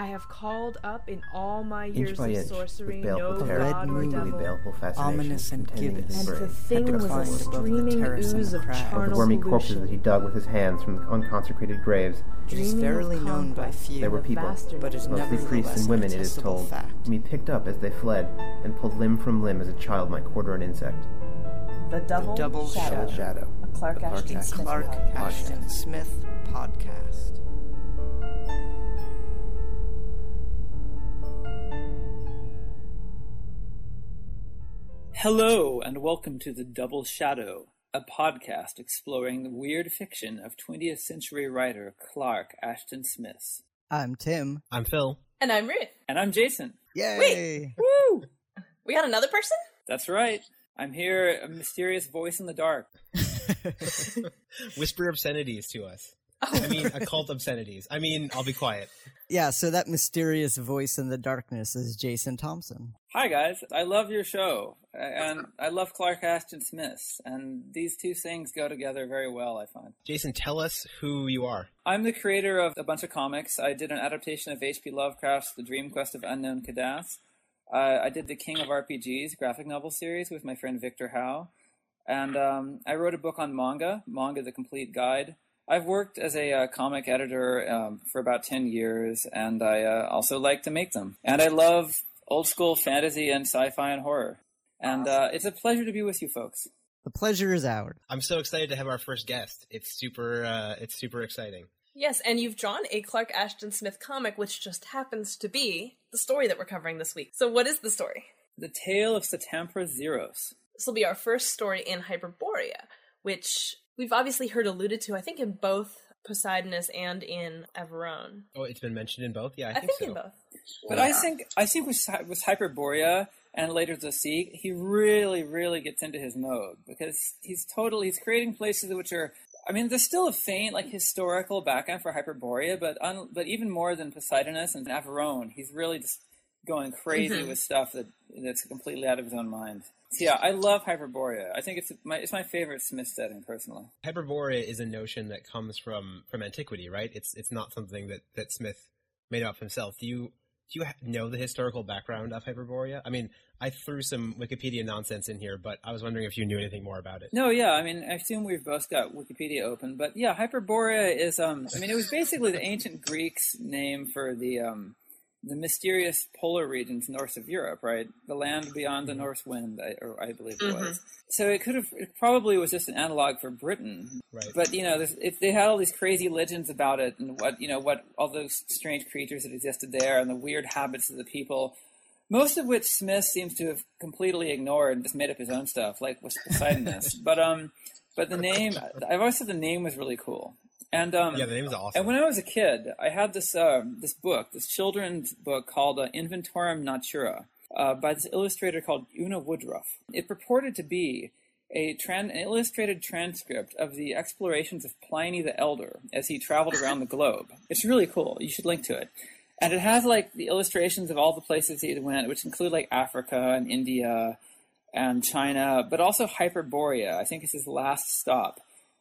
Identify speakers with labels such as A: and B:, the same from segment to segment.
A: I have called up in all my
B: Inch
A: years
B: by
A: of
B: inch,
A: sorcery
B: with
A: no
B: baleful
C: terror,
A: god or
C: red
B: the
C: moon,
A: devil.
B: baleful fascination
C: ominous and
B: contending
C: gibbous.
B: his
A: And the thing
C: had
A: was a
C: declined the
A: streaming ooze of
C: crag.
B: of the
A: charnel
B: wormy corpses
A: solution.
B: that he dug with his hands from the unconsecrated graves.
C: It is
A: Dreaming of
C: verily known by few,
B: There were people,
A: vastness
C: but is
B: mostly priests and women, it is told,
C: fact.
B: whom he picked up as they fled and pulled limb from limb as a child might quarter an insect.
A: The double,
C: Double
A: shadow.
C: Shadow.
B: Shadow.
A: A Clark
B: Clark
A: Ashton
B: Ashton
A: Smith podcast.
C: Ashton Smith podcast.
D: Hello, and welcome to The Double Shadow, a podcast exploring the weird fiction of 20th century writer Clark Ashton Smith.
C: I'm Tim.
E: I'm Phil.
F: And I'm Ruth.
D: And I'm Jason.
C: Yay!
D: Woo!
F: We got another person?
D: That's right. I'm here, a mysterious voice in the dark.
E: Whisper obscenities to us. I mean, occult obscenities. I mean, I'll be quiet.
C: yeah, so that mysterious voice in the darkness is Jason Thompson.
D: Hi, guys. I love your show, and I love Clark Ashton Smith, and these two things go together very well, I find.
E: Jason, tell us who you are.
D: I'm the creator of a bunch of comics. I did an adaptation of H.P. Lovecraft's The Dream Quest of Unknown Kadath. Uh, I did the King of RPGs graphic novel series with my friend Victor Hao. And um, I wrote a book on manga, Manga the Complete Guide. I've worked as a uh, comic editor um, for about 10 years, and I uh, also like to make them. And I love old school fantasy and sci fi and horror. And uh, it's a pleasure to be with you folks.
C: The pleasure is ours.
E: I'm so excited to have our first guest. It's super. Uh, it's super exciting.
F: Yes, and you've drawn a Clark Ashton Smith comic, which just happens to be the story that we're covering this week. So, what is the story?
D: The Tale of Satampra Zeiros.
F: This will be our first story in Hyperborea, which we've obviously heard alluded to, I think, in both Poseidonis and in Averoigne.
E: Oh, it's been mentioned in both. Yeah, I,
F: I,
E: think,
F: think
E: so.
F: in both.
D: But I think I think with with Hyperborea and later the Sea, he really really gets into his mode because he's totally he's creating places which are. I mean, there's still a faint like historical background for Hyperborea, but un, but even more than Poseidonis and Averoigne, he's really just going crazy with stuff that that's completely out of his own mind. So yeah, I love Hyperborea. I think it's my it's my favorite Smith setting personally.
E: Hyperborea is a notion that comes from from antiquity, right? It's it's not something that that Smith made up himself. Do you do you know the historical background of Hyperborea? I mean, I threw some Wikipedia nonsense in here, but I was wondering if you knew anything more about it.
D: No, yeah, I mean, I assume we've both got Wikipedia open, but yeah, Hyperborea is, um, I mean, it was basically the ancient Greeks' name for the, um, the mysterious polar regions north of Europe, right? The land beyond the North Wind, I, or I believe it was. So it could have, it probably was just an analog for Britain.
E: Right.
D: But, you know, if they had all these crazy legends about it and what, you know, what, all those strange creatures that existed there and the weird habits of the people, most of which Smith seems to have completely ignored and just made up his own stuff, like with Poseidonis. but um, but the name, I've always said the name was really cool. And um,
E: Yeah, the name's awesome.
D: and when I was a kid, I had this um, this book, this children's book called uh, Inventorum Natura, uh, by this illustrator called Una Woodruff. It purported to be a tran- an illustrated transcript of the explorations of Pliny the Elder as he traveled around the globe. It's really cool. You should link to it. And it has like the illustrations of all the places he went, which include like Africa and India and China, but also Hyperborea. I think it's his last stop.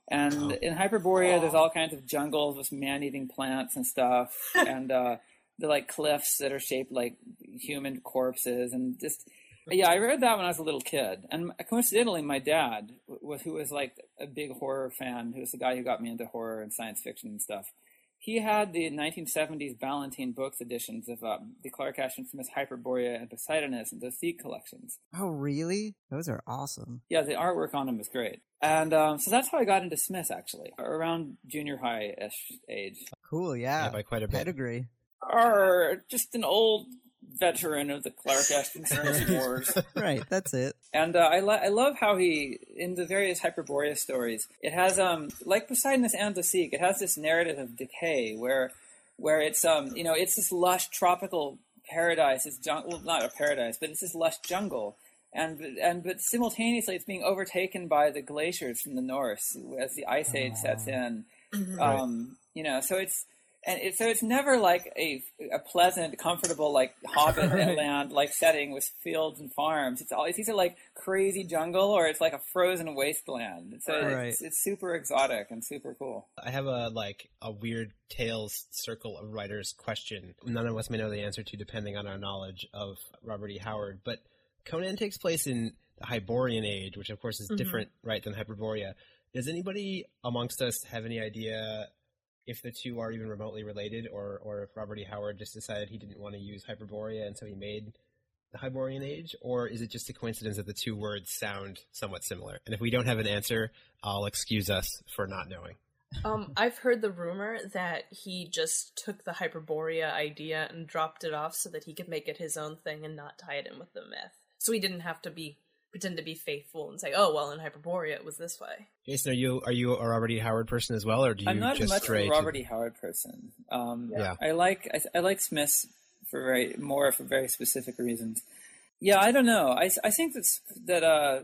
D: And in Hyperborea, there's all kinds of jungles with man-eating plants and stuff, and uh, the like cliffs that are shaped like human corpses, and just yeah. I read that when I was a little kid, and coincidentally, my dad, who was like a big horror fan, who was the guy who got me into horror and science fiction and stuff. He had the 1970s Ballantine Books editions of um, the Clark Ashton Smith Hyperborea and Poseidonis and those Zothique collections.
C: Oh, really? Those are awesome.
D: Yeah, the artwork on them is great. And um, so that's how I got into Smith, actually, around junior high ish age.
C: Cool, yeah.
E: Yeah, by quite a bit.
C: Pedigree.
D: Or just an old veteran of the Clark Ashton Smith Wars.
C: right, that's it.
D: And uh, I, lo- I love how he, in the various Hyperborea stories, it has, um, like Poseidonis and Zothique, it has this narrative of decay where, where it's, um, you know, it's this lush tropical paradise. It's jung- well, not a paradise, but it's this lush jungle. And, and but simultaneously, it's being overtaken by the glaciers from the north as the ice age sets in. Um, you know, so it's and it, so it's never like a, a pleasant, comfortable like Hobbit
C: Right.
D: land like setting with fields and farms. It's always either like crazy jungle or it's like a frozen wasteland. So
C: Right.
D: it's, it's super exotic and super cool.
E: I have a like a weird tales circle of writers question. None of us may know the answer to, depending on our knowledge of Robert E. Howard. But Conan takes place in the Hyborian Age, which of course is
F: Mhm.
E: different, right, than Hyperborea. Does anybody amongst us have any idea if the two are even remotely related, or or if Robert E. Howard just decided he didn't want to use Hyperborea and so he made the Hyborian Age, or is it just a coincidence that the two words sound somewhat similar? And if we don't have an answer, I'll excuse us for not knowing.
F: Um, I've heard the rumor that he just took the Hyperborea idea and dropped it off so that he could make it his own thing and not tie it in with the myth. So he didn't have to be pretend to be faithful and say, "Oh, well, in Hyperborea it was this way."
E: Jason, are you are you a Robert E. Howard person as well, or do you
D: I'm not
E: just
D: much of
E: stray
D: a
E: to-
D: Robert E. Howard person. Um,
E: Yeah.
D: I like I, I like Smith for very more for very specific reasons. Yeah, I don't know. I, I think that's that uh,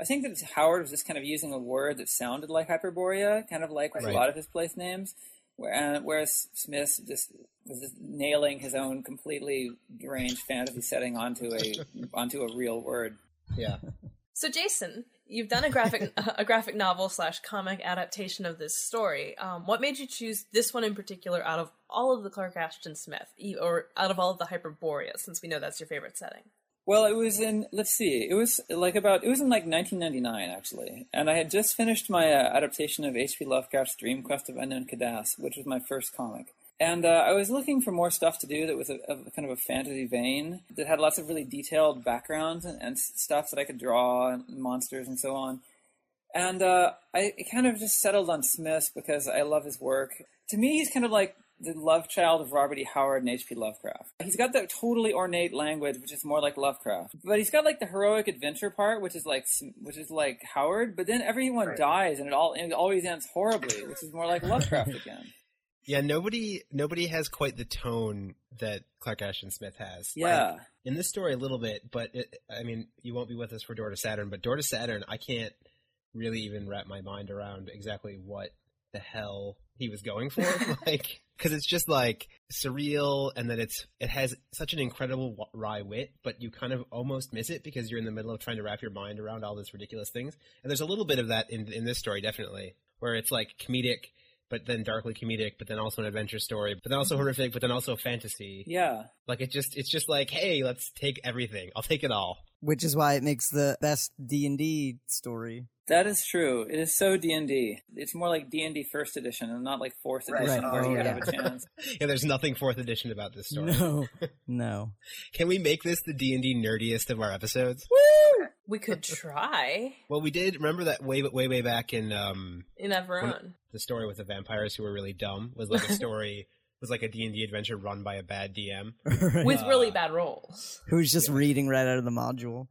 D: I think that Howard was just kind of using a word that sounded like Hyperborea, kind of like with
E: Right.
D: a lot of his place names. Where, and, whereas Smith just was just nailing his own completely deranged fantasy setting onto a onto a real word.
E: Yeah,
F: So, Jason, you've done a graphic a graphic novel slash comic adaptation of this story. Um, what made you choose this one in particular out of all of the Clark Ashton Smith, or out of all of the Hyperborea, since we know that's your favorite setting?
D: Well, it was in let's see, it was like about it was in like 1999 actually, and I had just finished my uh, adaptation of H.P. Lovecraft's Dream Quest of Unknown Kadath, which was my first comic. And uh, I was looking for more stuff to do that was a, a kind of a fantasy vein that had lots of really detailed backgrounds and, and stuff that I could draw and monsters and so on. And uh, I kind of just settled on Smith because I love his work. To me, he's kind of like the love child of Robert E. Howard and H.P. Lovecraft. He's got that totally ornate language, which is more like Lovecraft. But he's got like the heroic adventure part, which is like which is like Howard. But then everyone
B: Right.
D: dies, and it all and it always ends horribly, which is more like Lovecraft again.
E: Yeah. Nobody nobody has quite the tone that Clark Ashton Smith has.
D: Yeah.
E: in this story a little bit, but it, I mean, you won't be with us for Door to Saturn, but Door to Saturn, I can't really even wrap my mind around exactly what the hell he was going for, like, because it's just like surreal, and then it's it has such an incredible wry wit, but you kind of almost miss it because you're in the middle of trying to wrap your mind around all these ridiculous things, and there's a little bit of that in in this story, definitely, where it's like comedic. But then darkly comedic, but then also an adventure story, but then also mm-hmm. horrific, but then also fantasy.
D: Yeah.
E: Like it just it's just like, hey, let's take everything. I'll take it all.
C: Which is why it makes the best D and D story.
D: That is true. It is so D and D. It's more like D and D first edition, and not like fourth
B: Right.
D: edition,
C: Right.
D: where
C: Oh,
D: you
C: yeah.
D: have a chance.
E: Yeah, there's nothing fourth edition about this story.
C: No, no.
E: Can we make this the D and D nerdiest of our episodes?
F: We could try
E: Well, we did. Remember that way way way back in um
F: in Averoigne.
E: the story with the vampires who were really dumb was like a story was like a D and D adventure run by a bad DM.
C: Right.
F: with really
E: Uh,
F: bad rolls.
C: Who's just reading right out of the module?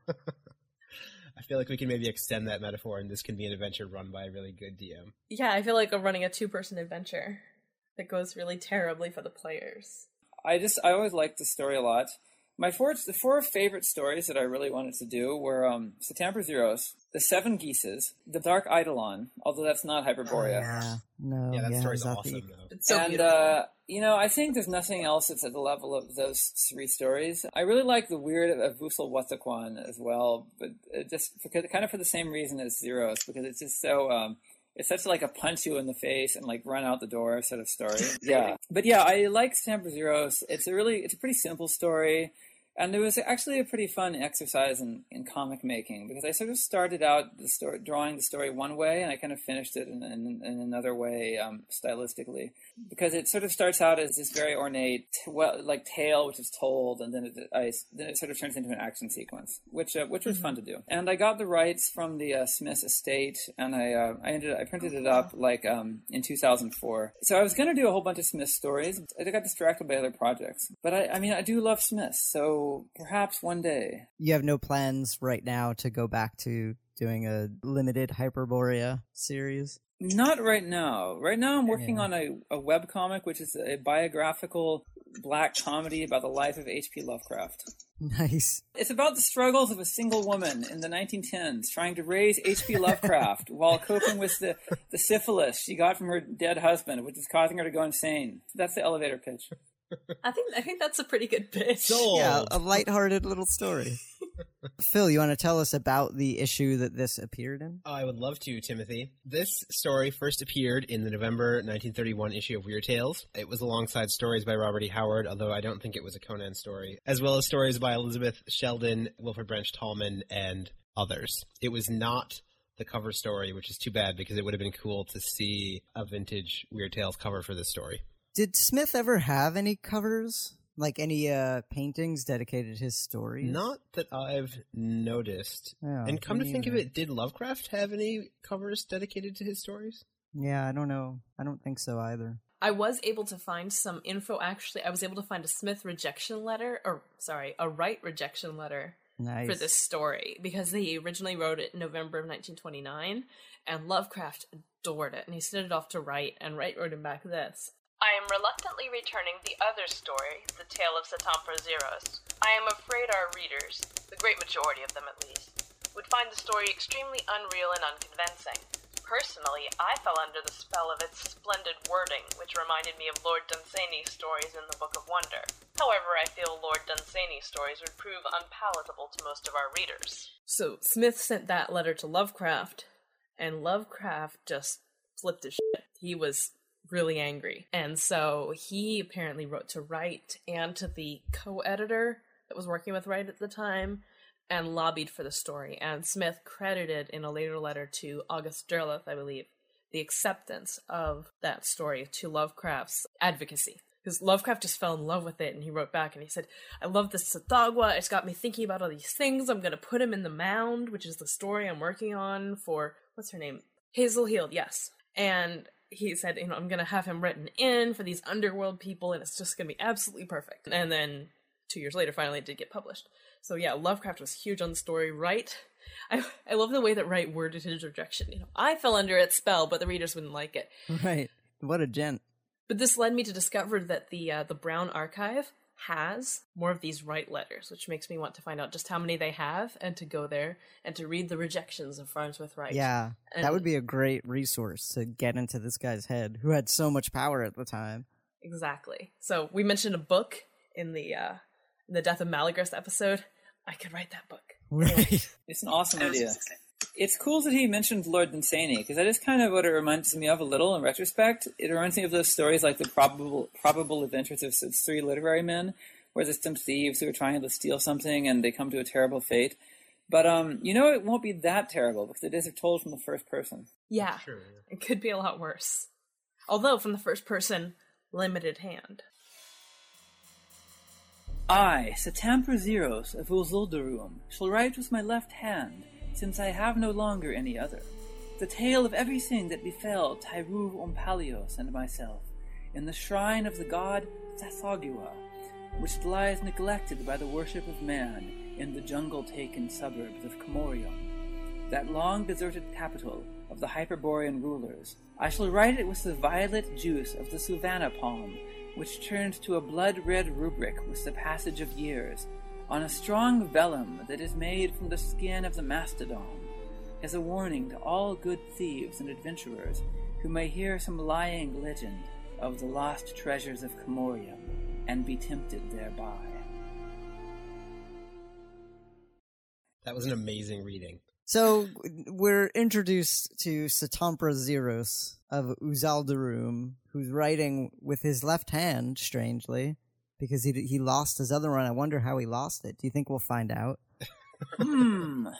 E: I feel like we can maybe extend that metaphor, and this can be an adventure run by a really good DM.
F: Yeah, I feel like I'm running a two person adventure that goes really terribly for the players.
D: I just I always liked the story a lot. My four the four favorite stories that I really wanted to do were um Satampra Zeiros, The Seven Geases, The Dark Eidolon, although that's not Hyperborea.
C: Yeah. No.
E: yeah, that
C: yeah,
E: story's
C: Zothique.
E: awesome.
F: It's so
D: and uh, you know, I think there's nothing else that's at the level of those three stories. I really like the weird of Avoosl Wuthoqquan as well, but just because, kind of for the same reason as Zeiros, because it's just so um, it's such like a punch you in the face and like run out the door sort of story. yeah, but yeah, I like Satampra Zeiros. It's a really it's a pretty simple story. And it was actually a pretty fun exercise in, in comic making because I sort of started out the story, drawing the story one way, and I kind of finished it in, in, in another way um, stylistically. Because it sort of starts out as this very ornate, well, like tale which is told, and then it I, then it sort of turns into an action sequence, which uh, which was fun to do. And I got the rights from the uh, Smith estate, and I uh, I ended I printed it up like um, in 2004. So I was going to do a whole bunch of Smith stories. I got distracted by other projects, but I, I mean I do love Smith, so perhaps one day.
C: You have no plans right now to go back to doing a limited Hyperborea series.
D: Not right now. Right now, I'm working
C: Yeah.
D: on a, a web comic, which is a biographical black comedy about the life of H.P. Lovecraft.
C: Nice.
D: It's about the struggles of a single woman in the 1910s trying to raise H.P. Lovecraft while coping with the, the syphilis she got from her dead husband, which is causing her to go insane. That's the elevator pitch.
F: I think I think that's a pretty good pitch.
E: Sold.
C: Yeah, a lighthearted little story. Phil, you want to tell us about the issue that this appeared in?
E: Oh, I would love to, Timothy. This story first appeared in the November 1931 issue of Weird Tales. It was alongside stories by Robert E. Howard, although I don't think it was a Conan story, as well as stories by Elizabeth Sheldon, Wilfred Blanch Talman, and others. It was not the cover story, which is too bad because it would have been cool to see a vintage Weird Tales cover for this story.
C: Did Smith ever have any covers? Like any uh paintings dedicated to his stories?
E: Not that I've noticed.
C: Yeah,
E: and come to think of it, did Lovecraft have any covers dedicated to his stories?
C: Yeah, I don't know. I don't think so either.
F: I was able to find some info. Actually, I was able to find a Smith rejection letter, or sorry, a Wright rejection letter
C: Nice.
F: for this story because he originally wrote it in November of 1929, and Lovecraft adored it, and he sent it off to Wright, and Wright wrote him back this. I am reluctantly returning the other story, The Tale of Satampra Zeiros. I am afraid our readers, the great majority of them at least, would find the story extremely unreal and unconvincing. Personally, I fell under the spell of its splendid wording, which reminded me of Lord Dunsany's stories in the Book of Wonder. However, I feel Lord Dunsany's stories would prove unpalatable to most of our readers. So Smith sent that letter to Lovecraft, and Lovecraft just flipped his shit. He was really angry. And so he apparently wrote to Wright and to the co editor that was working with Wright at the time and lobbied for the story. And Smith credited in a later letter to August Derleth, I believe, the acceptance of that story to Lovecraft's advocacy. Because Lovecraft just fell in love with it, and he wrote back and he said, I love this Tsathoggua. It's got me thinking about all these things. I'm going to put him in the mound, which is the story I'm working on for, what's her name? Hazel Heald, yes. And he said, you know, I'm going to have him written in for these underworld people, and it's just going to be absolutely perfect. And then two years later, finally, it did get published. So yeah, Lovecraft was huge on the story. Wright, I I love the way that Wright worded his rejection. You know, I fell under its spell, but the readers wouldn't like it.
C: Right. What a gent.
F: But this led me to discover that the uh, the Brown Archive has more of these Wright letters, which makes me want to find out just how many they have and to go there and to read the rejections of Farnsworth Wright.
C: Yeah.
F: And-
C: that would be a great resource to get into this guy's head, who had so much power at the time.
F: exactly. So we mentioned a book in the uh, in the Death of Malygris episode. I could write that book.
C: Right.
D: It's an awesome idea. It's cool that he mentioned Lord Dunsany because that is kind of what it reminds me of a little in retrospect. It reminds me of those stories like the probable probable adventures of three literary men, where there's some thieves who are trying to steal something and they come to a terrible fate. But um, you know, it won't be that terrible because it is told from the first person.
F: Yeah,
E: Sure. yeah.
F: it could be a lot worse. Although from the first person, limited hand.
D: I, Satampra Zeiros of Uzuldaroum, shall write with my left hand, since I have no longer any other, the tale of everything that befell Tirouv Ompallios and myself, in the shrine of the god Tsathoggua, which lies neglected by the worship of man in the jungle-taken suburbs of Commoriom, that long deserted capital of the Hyperborean rulers. I shall write it with the violet juice of the Savannah palm, which turned to a blood-red rubric with the passage of years, on a strong vellum that is made from the skin of the mastodon, as a warning to all good thieves and adventurers who may hear some lying legend of the lost treasures of Commoriom and be tempted thereby.
E: That was an amazing reading.
C: So we're introduced to Satampra Zeiros of Uzuldaroum, who's writing with his left hand, strangely, because he he lost his other one. I wonder how he lost it. Do you think we'll find out?
D: Hmm.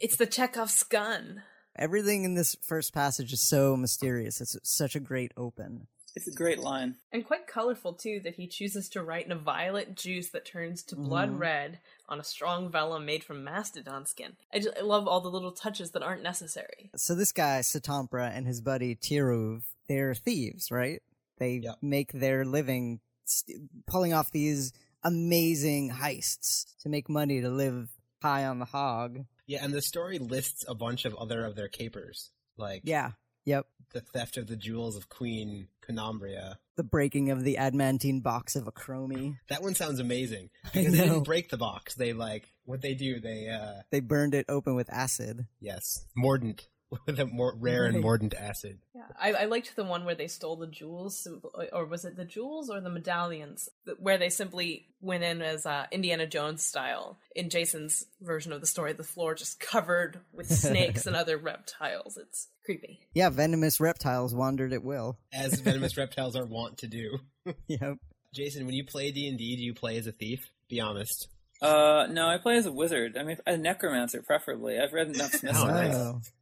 F: It's the Chekhov's gun.
C: Everything in this first passage is so mysterious. It's such a great open.
D: It's a great line.
F: And quite colorful too that he chooses to write in a violet juice that turns to blood
C: Mhm.
F: red on a strong vellum made from mastodon skin. I just I love all the little touches that aren't necessary.
C: So this guy Satampra and his buddy Tirouv, they're thieves, right? They
E: Yep.
C: make their living st- pulling off these amazing heists to make money to live high on the hog.
E: Yeah, and the story lists a bunch of other of their capers. Like
C: Yeah. Yep.
E: The theft of the jewels of Queen Conambria.
C: The breaking of the adamantine box of Acromi.
E: That one sounds amazing. Because they didn't break the box. They like what they do, they uh
C: They burned it open with acid.
E: yes. Mordant. With a more rare and mordant acid.
F: Yeah, I, I liked the one where they stole the jewels, or was it the jewels or the medallions? Where they simply went in as uh, Indiana Jones style. In Jason's version of the story, the floor just covered with snakes and other reptiles. It's creepy.
C: Yeah, venomous reptiles wandered at will.
E: As venomous reptiles are wont to do.
C: Yep.
E: Jason, when you play D and D, do you play as a thief? Be honest.
D: Uh, no, I play as a wizard. I mean, a necromancer, preferably. I've read enough Smith
E: Oh, nice.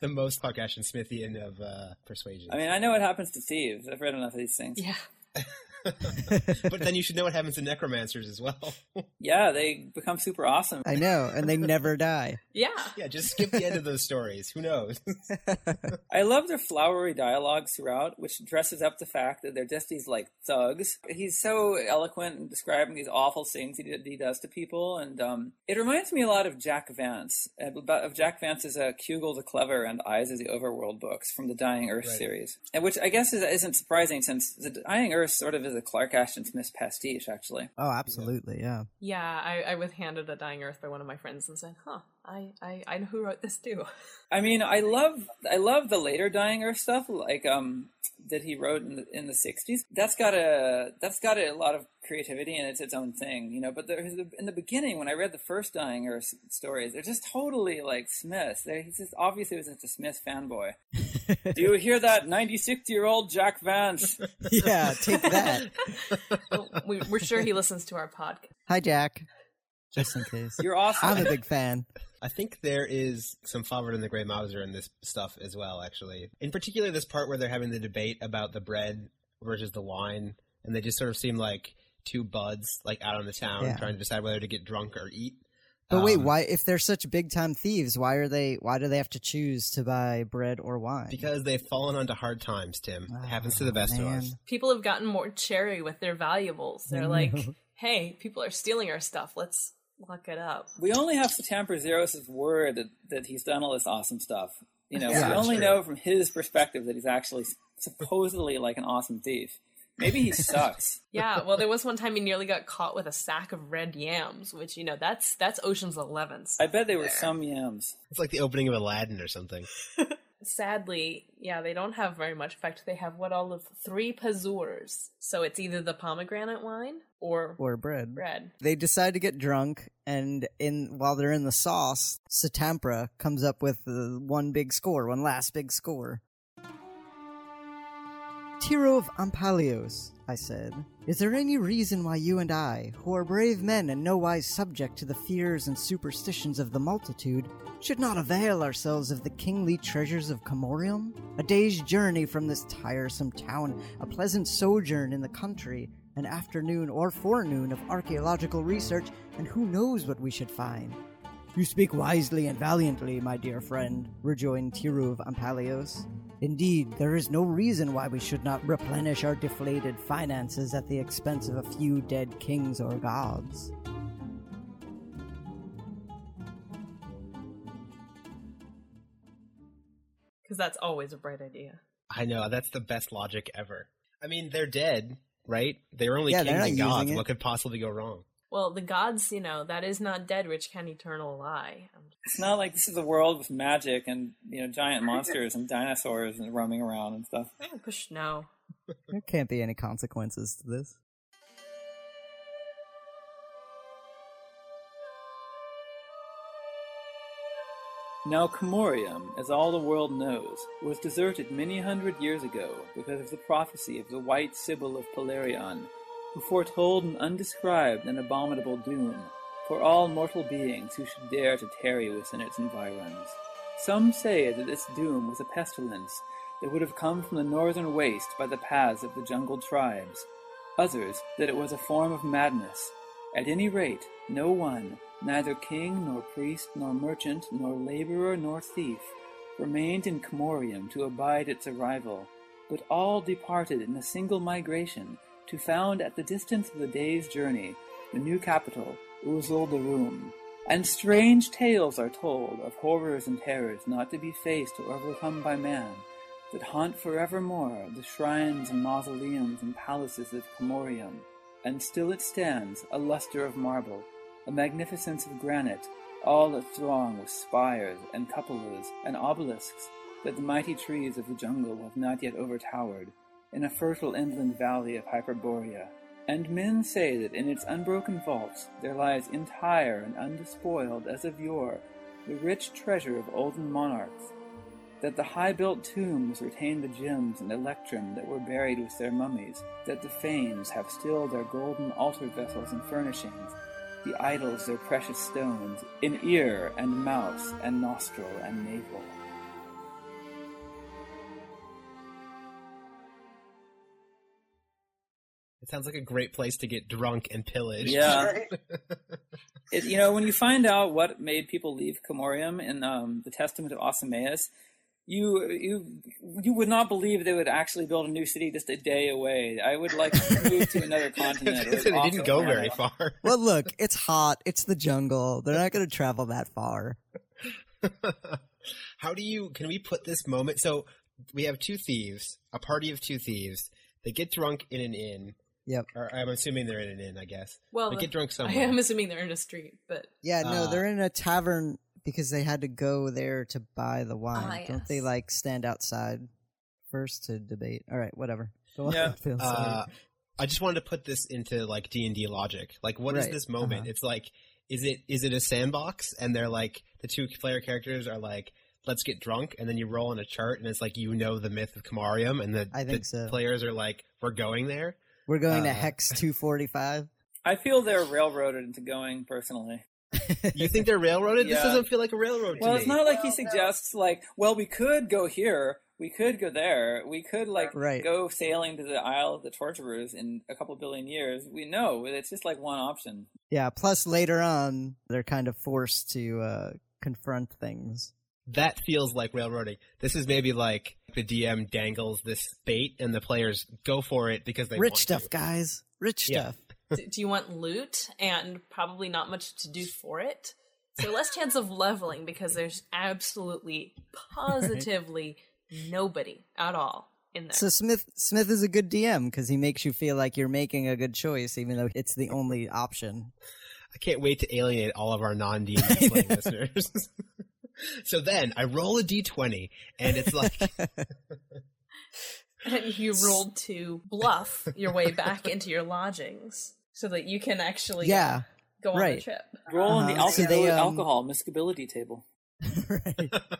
E: The most Caucasian Smithian of uh, persuasion.
D: I mean, I know what happens to thieves. I've read enough of these things.
F: Yeah.
E: but then you should know what happens to necromancers as well.
D: Yeah, they become super awesome.
C: I know, and they never die.
F: Yeah.
E: yeah, just skip the end of those stories. Who knows?
D: I love their flowery dialogue throughout, which dresses up the fact that they're just these like thugs. He's so eloquent in describing these awful things he, he does to people, and um, it reminds me a lot of Jack Vance, uh, of Jack Vance's uh, Cugel the Clever and Eyes of the Overworld books from the Dying Earth
E: Right.
D: series, and which I guess is, isn't surprising since the Dying Earth sort of is a Clark Ashton Smith pastiche, actually.
C: Oh, absolutely, yeah.
F: Yeah, I, I was handed a Dying Earth by one of my friends and said, huh, I, I, I know who wrote this too.
D: I mean, I love I love the later Dying Earth stuff, like um that he wrote in the in the '60s. That's got a that's got a lot of creativity and it's its own thing, you know. But there's the, in the beginning, when I read the first Dying Earth stories, they're just totally like Smith. They're, he's just obviously was just a Smith fanboy. Do you hear that? 96 year old Jack Vance.
C: Yeah, take that.
F: Well, we, we're sure he listens to our podcast.
C: Hi, Jack. Just in case.
D: You're awesome.
C: I'm a big fan.
E: I think there is some Fafhrd and the Grey Mouser in this stuff as well, actually. In particular, this part where they're having the debate about the bread versus the wine, and they just sort of seem like two buds, like out on the town,
C: Yeah.
E: trying to decide whether to get drunk or eat.
C: But wait,
E: Um,
C: why? If they're such big time thieves, why are they? Why do they have to choose to buy bread or wine?
E: Because they've fallen onto hard times, Tim. it happens to the
C: Oh,
E: best of us.
F: People have gotten more cherry with their valuables. They're like, hey, people are stealing our stuff. Let's lock it up.
D: we only have Satampra Zeiros' word that, that he's done all this awesome stuff. You know,
C: Yeah,
D: we only
E: true.
D: know from his perspective that he's actually supposedly like an awesome thief. Maybe he sucks.
F: Yeah, well, there was one time he nearly got caught with a sack of red yams, which you know that's that's Ocean's Eleven.
D: I bet they were some yams.
E: It's like the opening of Aladdin or something.
F: Sadly, yeah, they don't have very much. In fact, they have what all of three pazoors. So it's either the pomegranate wine or
C: or bread.
F: bread.
C: They decide to get drunk, and in while they're in the sauce, Satampra comes up with uh, one big score, one last big score. Tiro of Ampalios, I said, is there any reason why you and I, who are brave men and nowise subject to the fears and superstitions of the multitude, should not avail ourselves of the kingly treasures of Commoriom? A day's journey from this tiresome town, a pleasant sojourn in the country, an afternoon or forenoon of archaeological research, and who knows what we should find? You speak wisely and valiantly, my dear friend, rejoined Tirouv Ompallios. Indeed, there is no reason why we should not replenish our deflated finances at the expense of a few dead kings or gods.
F: Because that's always a bright idea.
E: I know, that's the best logic ever. I mean, they're dead, right? They're only
C: Yeah, they're
E: kings and gods. What could possibly go wrong?
F: Well, the gods, you know, that is not dead which can eternal lie.
D: It's not like this is a world with magic and you know giant monsters and dinosaurs and roaming around and stuff.
F: push no.
C: There can't be any consequences to this.
D: Now Commoriom, as all the world knows, was deserted many hundred years ago because of the prophecy of the White Sibyl of Polarion, who foretold an undescribed and abominable doom for all mortal beings who should dare to tarry within its environs. Some say that this doom was a pestilence that would have come from the northern waste by the paths of the jungle tribes. Others that it was a form of madness. At any rate, no one, neither king nor priest nor merchant nor laborer nor thief, remained in Commoriom to abide its arrival, but all departed in a single migration to found at the distance of the day's journey the new capital, Uzuldaroum. And strange tales are told of horrors and terrors not to be faced or overcome by man, that haunt forevermore the shrines and mausoleums and palaces of Commoriom. And still it stands, a luster of marble, a magnificence of granite, all athrong with spires and cupolas and obelisks that the mighty trees of the jungle have not yet overtowered, in a fertile inland valley of Hyperborea. And men say that in its unbroken vaults there lies entire and undespoiled as of yore the rich treasure of olden monarchs, that the high built tombs retain the gems and electrum that were buried with their mummies, that the fanes have still their golden altar vessels and furnishings, the idols their precious stones, in ear and mouth and nostril and navel.
E: It sounds like a great place to get drunk and pillage.
D: Yeah. It, you know, when you find out what made people leave Commoriom in um, the Testament of Athammaus, you you you would not believe they would actually build a new city just a day away. I would like to move to another continent. or
E: So they didn't go very far.
C: Well, look, it's hot. It's the jungle. They're not going to travel that far.
E: How do you? Can we put this moment? So we have two thieves, a party of two thieves. They get drunk in an inn.
C: Yep.
E: Or I'm assuming they're in an inn. I guess.
F: Well,
E: they get drunk somewhere.
F: I am assuming they're in a street, but
C: Yeah, no,
E: Uh,
C: they're in a tavern because they had to go there to buy the wine.
F: Ah,
C: Don't they like stand outside first to debate? All right, whatever. Go
D: Yeah.
C: Phil, sorry.
E: Uh, I just wanted to put this into like D and D logic. Like, what is
C: Right,
E: this moment?
C: uh-huh.
E: It's like, is it is it a sandbox? And they're like, the two player characters are like, let's get drunk, and then you roll on a chart, and it's like you know the myth of Commoriom, and the,
C: I think
E: the
C: so.
E: players are like, we're going there.
C: We're going to
E: uh,
C: Hex 245.
D: I feel they're railroaded into going personally.
E: You think they're railroaded? This doesn't feel like a railroad to
D: Well,
E: me.
D: it's not like he suggests like, well, we could go here, we could go there, we could like
C: Right.
D: go sailing to the Isle of the Torturers in a couple billion years. We know it's just like one option.
C: yeah, plus later on, they're kind of forced to uh, confront things.
E: that feels like railroading. This is maybe like the DM dangles this bait, and the players go for it because they
C: Rich
E: want
C: stuff,
E: to.
C: guys. Rich
E: Yeah.
C: stuff.
F: do, do you want loot and probably not much to do for it? So less chance of leveling because there's absolutely, positively nobody at all in there.
C: So Smith Smith is a good DM because he makes you feel like you're making a good choice, even though it's the only option.
E: I can't wait to alienate all of our non D and D playing listeners. so then I roll a D twenty, and it's like
F: and you rolled to bluff your way back into your lodgings so that you can actually
C: yeah,
F: go on the trip.
D: Roll on the
C: Uh-huh. So
D: alcohol,
C: they, um,
D: alcohol miscibility table.
C: right.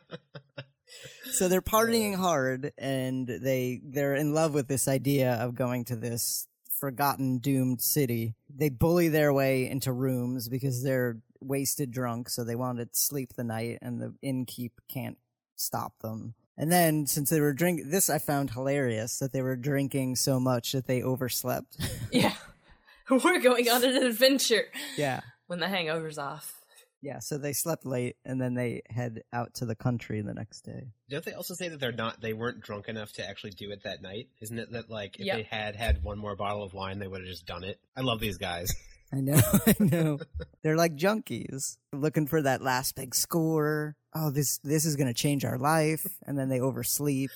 C: So they're partying hard, and they they're in love with this idea of going to this forgotten, doomed city. They bully their way into rooms because they're wasted drunk, so they wanted to sleep the night, and the innkeep can't stop them. And then, since they were drinking, this I found hilarious that they were drinking so much that they overslept.
F: Yeah. We're going on an adventure
C: yeah.
F: when the hangover's off.
C: Yeah, so they slept late and then they head out to the country the next day.
E: don't they also say that they're not they weren't drunk enough to actually do it that night? Isn't it that like if
F: Yep.
E: they had had one more bottle of wine, they would have just done it? I love these guys.
C: I know, I know. They're like junkies looking for that last big score. Oh, this this is going to change our life, and then they oversleep,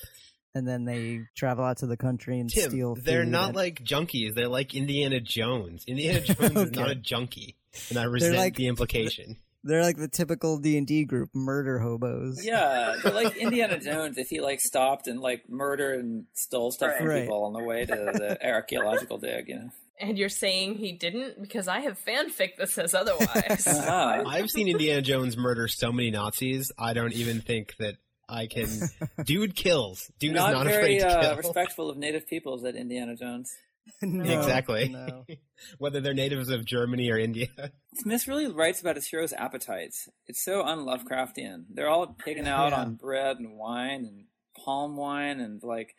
C: and then they travel out to the country and
E: Tim,
C: steal.
E: they're not
C: and-
E: like junkies. They're like Indiana Jones. Indiana Jones is not a junkie, and I resent
C: like-
E: the implication.
C: They're like the typical D and D group, murder hobos.
D: Yeah, they're like Indiana Jones if he like stopped and like murdered and stole stuff from
C: Right.
D: people on the way to the archaeological dig. You know.
F: And you're saying he didn't? Because I have fanfic that says otherwise.
D: Uh-huh.
E: I've seen Indiana Jones murder so many Nazis. I don't even think that I can. Dude kills. Dude
D: not,
E: is not
D: very
E: afraid to
D: uh,
E: kill.
D: respectful of native peoples at Indiana Jones.
C: No,
E: exactly.
C: no.
E: Whether they're natives of Germany or India.
D: Smith really writes about his heroes' appetites. It's so un-Lovecraftian. They're all taken out
C: Yeah.
D: on bread and wine and palm wine and like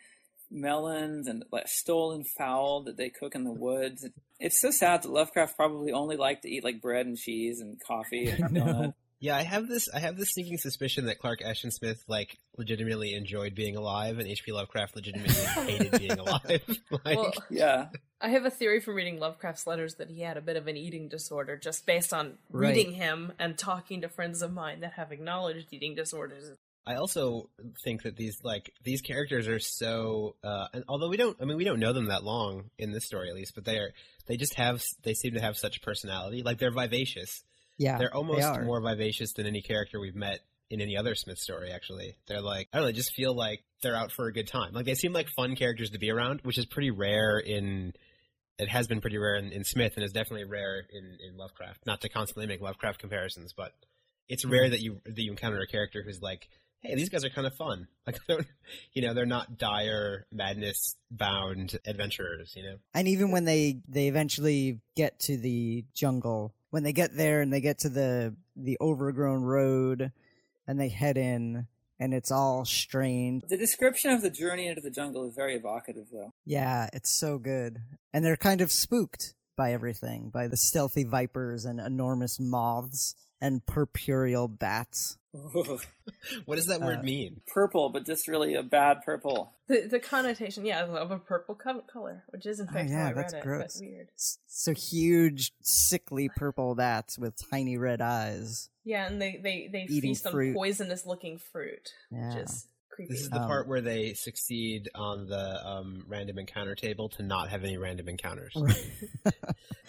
D: melons and like stolen fowl that they cook in the woods. It's so sad that Lovecraft probably only liked to eat like bread and cheese and coffee and donut.
E: Yeah, I have this. I have this sneaking suspicion that Clark Ashton Smith like legitimately enjoyed being alive, and H.P. Lovecraft legitimately hated being alive. like,
F: Well,
D: Yeah.
F: I have a theory from reading Lovecraft's letters that he had a bit of an eating disorder just based on
C: Right.
F: reading him and talking to friends of mine that have acknowledged eating disorders.
E: I also think that these like these characters are so. Uh, and although we don't, I mean, we don't know them that long in this story, at least, but they are. They just have. They seem to have such personality. Like they're vivacious.
C: Yeah,
E: they're almost
C: are.
E: more vivacious than any character we've met in any other Smith story. Actually, they're like I don't know. They just feel like they're out for a good time. Like they seem like fun characters to be around, which is pretty rare in. It has been pretty rare in, in Smith, and is definitely rare in, in Lovecraft. Not to constantly make Lovecraft comparisons, but it's rare that you that you encounter a character who's like, "Hey, these guys are kind of fun." Like, you know, they're not dire madness bound adventurers. You know,
C: And even when they they eventually get to the jungle, when they get there and they get to the the overgrown road, and they head in, and it's all strange.
D: The description of the journey into the jungle is very evocative, though.
C: Yeah, it's so good. And they're kind of spooked by everything, by the stealthy vipers and enormous moths and purpureal bats.
E: what does that word
C: Uh,
E: mean?
D: purple, but just really a bad purple.
F: The the connotation, yeah, of a purple co- color, which is in
C: Oh, yeah,
F: how I
C: that's
F: read it,
C: gross.
F: but weird.
C: So huge, sickly purple bats with tiny red eyes.
F: Yeah, and they they they
C: Eating
F: feast
C: fruit.
F: on poisonous looking fruit,
C: Yeah.
F: which is creepy.
E: This is the
C: Um,
E: part where they succeed on the um, random encounter table to not have any random encounters.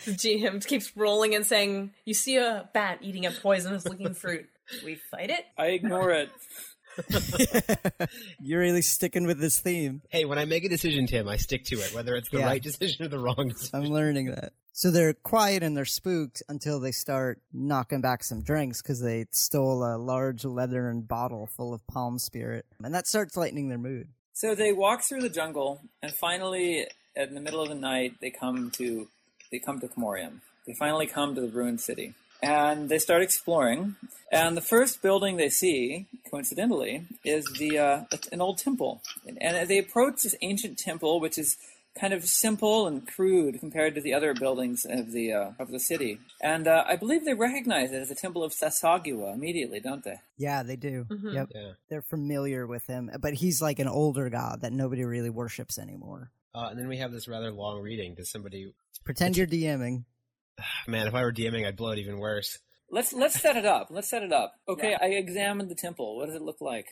F: The GM keeps rolling and saying, "You see a bat eating a poisonous looking fruit. We fight it."
D: I ignore it.
C: You're really sticking with this theme.
E: Hey, when I make a decision, Tim, I stick to it, whether it's the
C: Yeah.
E: right decision or the wrong decision.
C: I'm learning that. So they're quiet and they're spooked until they start knocking back some drinks because they stole a large leathern bottle full of palm spirit. And that starts lightening their mood.
D: So they walk through the jungle, and finally, in the middle of the night, they come to they come to Commoriom. They finally come to the ruined city, and they start exploring. And the first building they see, coincidentally, is the uh, an old temple. And, and they approach this ancient temple, which is kind of simple and crude compared to the other buildings of the uh, of the city. And uh, I believe they recognize it as the temple of Tsathoggua immediately, don't they?
C: Yeah, they do.
F: Mhm.
C: Yep.
E: Yeah.
C: They're familiar with him, but he's like an older god that nobody really worships anymore.
E: Uh, and then we have this rather long reading. Does somebody?
C: Pretend you're DMing.
E: Man, if I were DMing, I'd blow it even worse.
D: Let's let's set it up. Let's set it up. Okay, I examined the temple. What does it look like?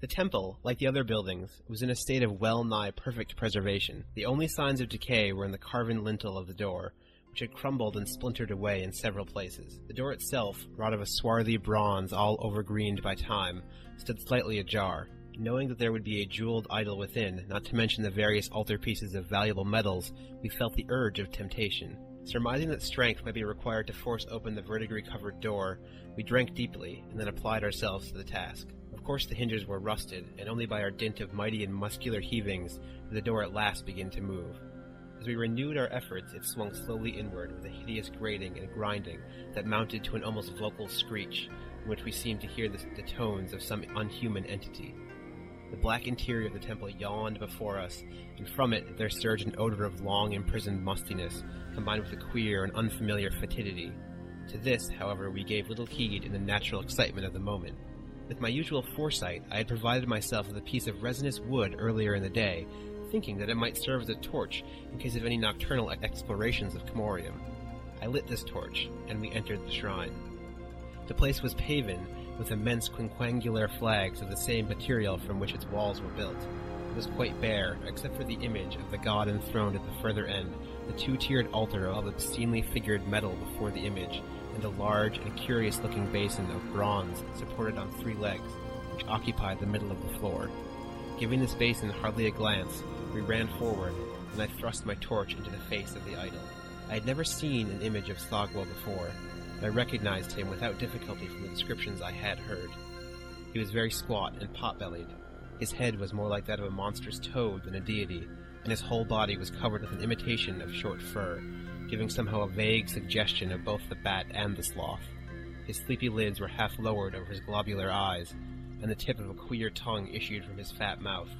E: The temple, like the other buildings, was in a state of well nigh perfect preservation. The only signs of decay were in the carven lintel of the door, which had crumbled and splintered away in several places. The door itself, wrought of a swarthy bronze all overgreened by time, stood slightly ajar. Knowing that there would be a jeweled idol within, not to mention the various altar pieces of valuable metals, we felt the urge of temptation. Surmising that strength might be required to force open the verdigris covered door, we drank deeply and then applied ourselves to the task. Of course, the hinges were rusted, and only by our dint of mighty and muscular heavings did the door at last begin to move. As we renewed our efforts, it swung slowly inward with a hideous grating and grinding that mounted to an almost vocal screech, in which we seemed to hear the, the tones of some unhuman entity. The black interior of the temple yawned before us, and from it there surged an odor of long imprisoned mustiness, combined with a queer and unfamiliar fetidity. To this, however, we gave little heed in the natural excitement of the moment. With my usual foresight, I had provided myself with a piece of resinous wood earlier in the day, thinking that it might serve as a torch in case of any nocturnal explorations of Commoriom. I lit this torch, and we entered the shrine. The place was paven with immense quinquangular flags of the same material from which its walls were built. It was quite bare, except for the image of the god enthroned at the further end, the two-tiered altar of obscenely figured metal before the image, and a large and curious-looking basin of bronze supported on three legs, which occupied the middle of the floor. Giving this basin hardly a glance, we ran forward, and I thrust my torch into the face of the idol. I had never seen an image of Tsathoggua before, I recognized him without difficulty from the descriptions I had heard. He was very squat and pot-bellied. His head was more like that of a monstrous toad than a deity, and his whole body was covered with an imitation of short fur, giving somehow a vague suggestion of both the bat and the sloth. His sleepy lids were half lowered over his globular eyes, and the tip of a queer tongue issued from his fat mouth.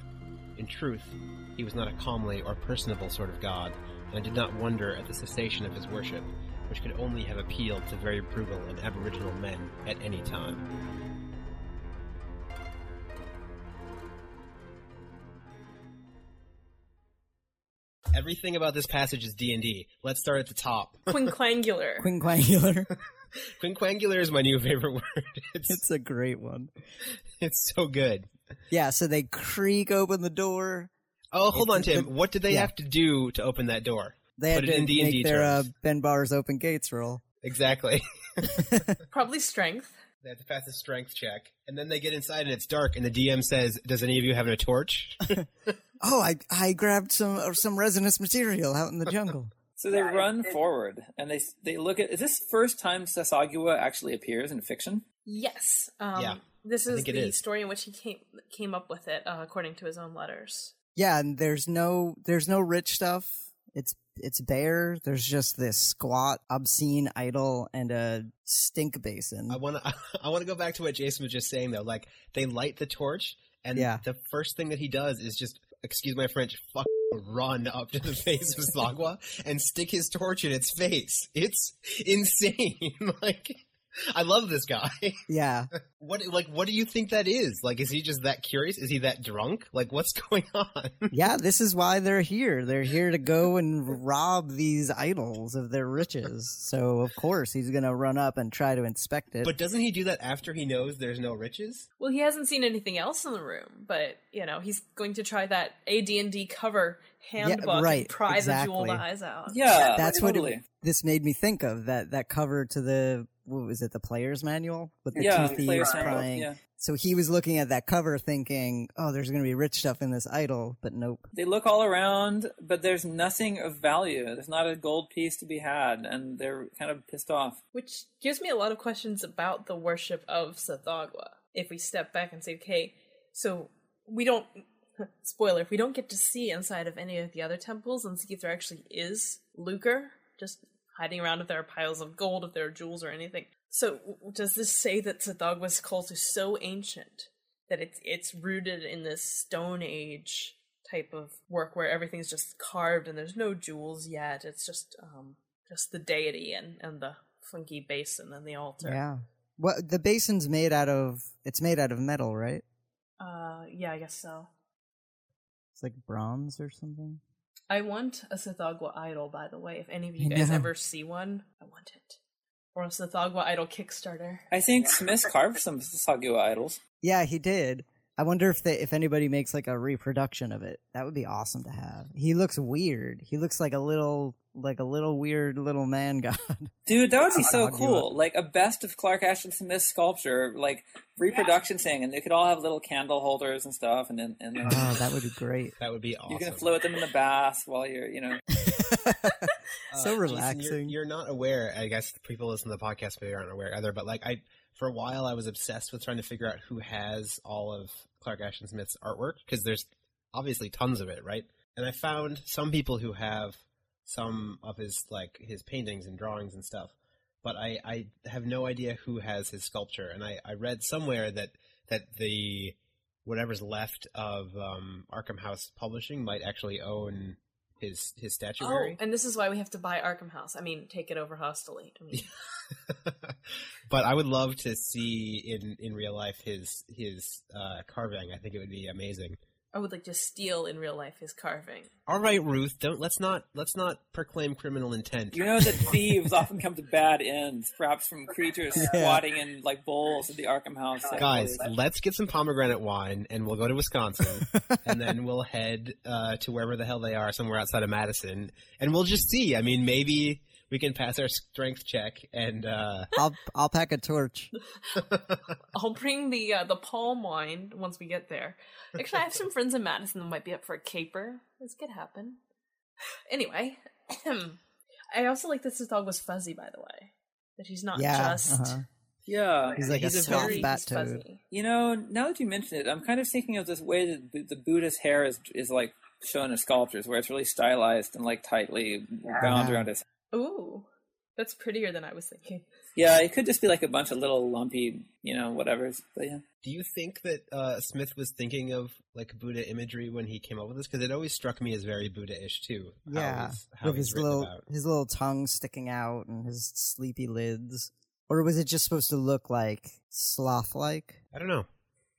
E: In truth, he was not a comely or personable sort of god, and I did not wonder at the cessation of his worship, which could only have appealed to very brutal and aboriginal men at any time. Everything about this passage is D&D. Let's start at the top.
F: Quinquangular.
C: Quinquangular.
E: Quinquangular is my new favorite word. It's,
C: it's a great one.
E: it's so good.
C: Yeah, so they creak open the door.
E: Oh, hold on,
C: It's-
E: Tim. What did they
C: yeah.
E: have to do to open that door?
C: They had to
E: in D&D
C: make their uh. Ben Bar's open gates roll.
E: Exactly.
F: Probably strength.
E: They have to pass a strength check, and then they get inside and it's dark, and the DM says, "Does any of you have a torch?"
C: Oh, I I grabbed some uh, some resinous material out in the jungle.
D: So they run forward and they they look at. Is this first time Tsathoggua actually appears in fiction?
F: Yes. Um,
E: Yeah,
F: This is
E: think
F: the
E: is.
F: story in which he came came up with it, uh, according to his own letters.
C: yeah, and there's no there's no rich stuff. It's it's bare. There's just this squat, obscene idol and a stink basin.
E: I want to. I want to go back to what Jason was just saying, though. Like they light the torch, and
C: Yeah.
E: the first thing that he does is just, excuse my French, fuck run up to the face of Tsathoggua and stick his torch in its face. It's insane. like, I love this guy.
C: yeah,
E: What like what do you think that is? Like is he just that curious? Is he that drunk? Like what's going on?
C: yeah. This is why they're here. They're here to go and rob these idols of their riches. So of course he's gonna run up and try to inspect it.
E: but doesn't he do that after he knows there's no riches?
F: Well, he hasn't seen anything else in the room, but you know he's going to try that AD&D cover handbook yeah,
C: right,
F: and pry the jeweled eyes out.
D: Yeah,
C: that's what
D: totally.
C: it, this made me think of that that cover to the what was it the player's manual with the
D: yeah,
C: two
D: player's
C: thieves
D: handbook,
C: prying
D: Yeah,
C: so he was looking at that cover thinking oh there's going to be rich stuff in this idol but nope
D: they look all around, but there's nothing of value. There's not a gold piece to be had, and they're kind of pissed off.
F: Which gives me a lot of questions about the worship of Tsathoggua. If we step back and say, okay, so we don't, spoiler, if we don't get to see inside of any of the other temples and see if there actually is lucre, just hiding around if there are piles of gold, if there are jewels or anything. So does this say that Tsathoggua's cult is so ancient that it's it's rooted in this Stone Age type of work where everything's just carved and there's no jewels yet. It's just um just the deity and and the funky basin and the altar.
C: yeah what the basin's made out of it's made out of metal right
F: Uh yeah, I guess so.
C: it's like bronze or something
F: I want a Tsathoggua idol, by the way. If any of
C: I
F: you guys
C: know.
F: ever see one, I want it. Or a Tsathoggua idol Kickstarter.
D: I think Smith carved some Tsathoggua idols.
C: yeah he did i wonder if they if anybody makes like a reproduction of it that would be awesome to have he looks weird he looks like a little like a little weird little man god
D: Dude, that would be so cool. Like a best of Clark Ashton Smith sculpture, like reproduction thing, and they could all have little candle holders and stuff, and then and then
C: oh that would be great
E: That would be awesome.
D: you can float them in the bath while you're, you know.
E: Uh,
C: so
E: Jason,
C: relaxing
E: you're, you're not aware. I guess people listening to the podcast maybe aren't aware either. But like I, for a while, I was obsessed with trying to figure out who has all of Clark Ashton Smith's artwork because there's obviously tons of it, right? And I found some people who have some of his like his paintings and drawings and stuff, but I I have no idea who has his sculpture. And I I read somewhere that that the whatever's left of um, Arkham House Publishing might actually own his his statuary.
F: Oh, and this is why we have to buy Arkham House. I mean, take it over hostily. I mean,
E: but I would love to see in in real life his his uh, carving. I think it would be amazing.
F: I would like to steal in real life his carving.
E: All right, Ruth, don't let's not let's not proclaim criminal intent.
D: You know that thieves often come to bad ends, perhaps from creatures squatting in like bowls at the Arkham House.
E: Guys, let's get some pomegranate wine and we'll go to Wisconsin and then we'll head uh, to wherever the hell they are, somewhere outside of Madison, and we'll just see. I mean, maybe we can pass our strength check and uh,
C: I'll I'll pack a torch.
F: I'll bring the uh, the palm wine once we get there. Actually, I have some friends in Madison that might be up for a caper. This could happen. Anyway, I also like that this dog was fuzzy. By the way, that he's not
C: Yeah,
F: just
C: uh-huh.
D: yeah.
C: He's like a
E: He's a
C: soft
F: very
C: bat
F: he's
C: toad.
F: fuzzy.
D: You know, now that you mention it, I'm kind of thinking of this way that the Buddha's hair is is like shown in sculptures, where it's really stylized and like tightly bound around his.
F: Ooh, That's prettier than I was thinking.
D: Yeah, it could just be like a bunch of little lumpy, you know, whatever's. But yeah.
E: Do you think that uh, Smith was thinking of like Buddha imagery when he came up with this? Because it always struck me as very Buddha-ish too.
C: Yeah,
E: he's- how
C: with his little
E: about.
C: his little tongue sticking out and his sleepy lids. Or was it just supposed to look like sloth-like?
E: I don't know.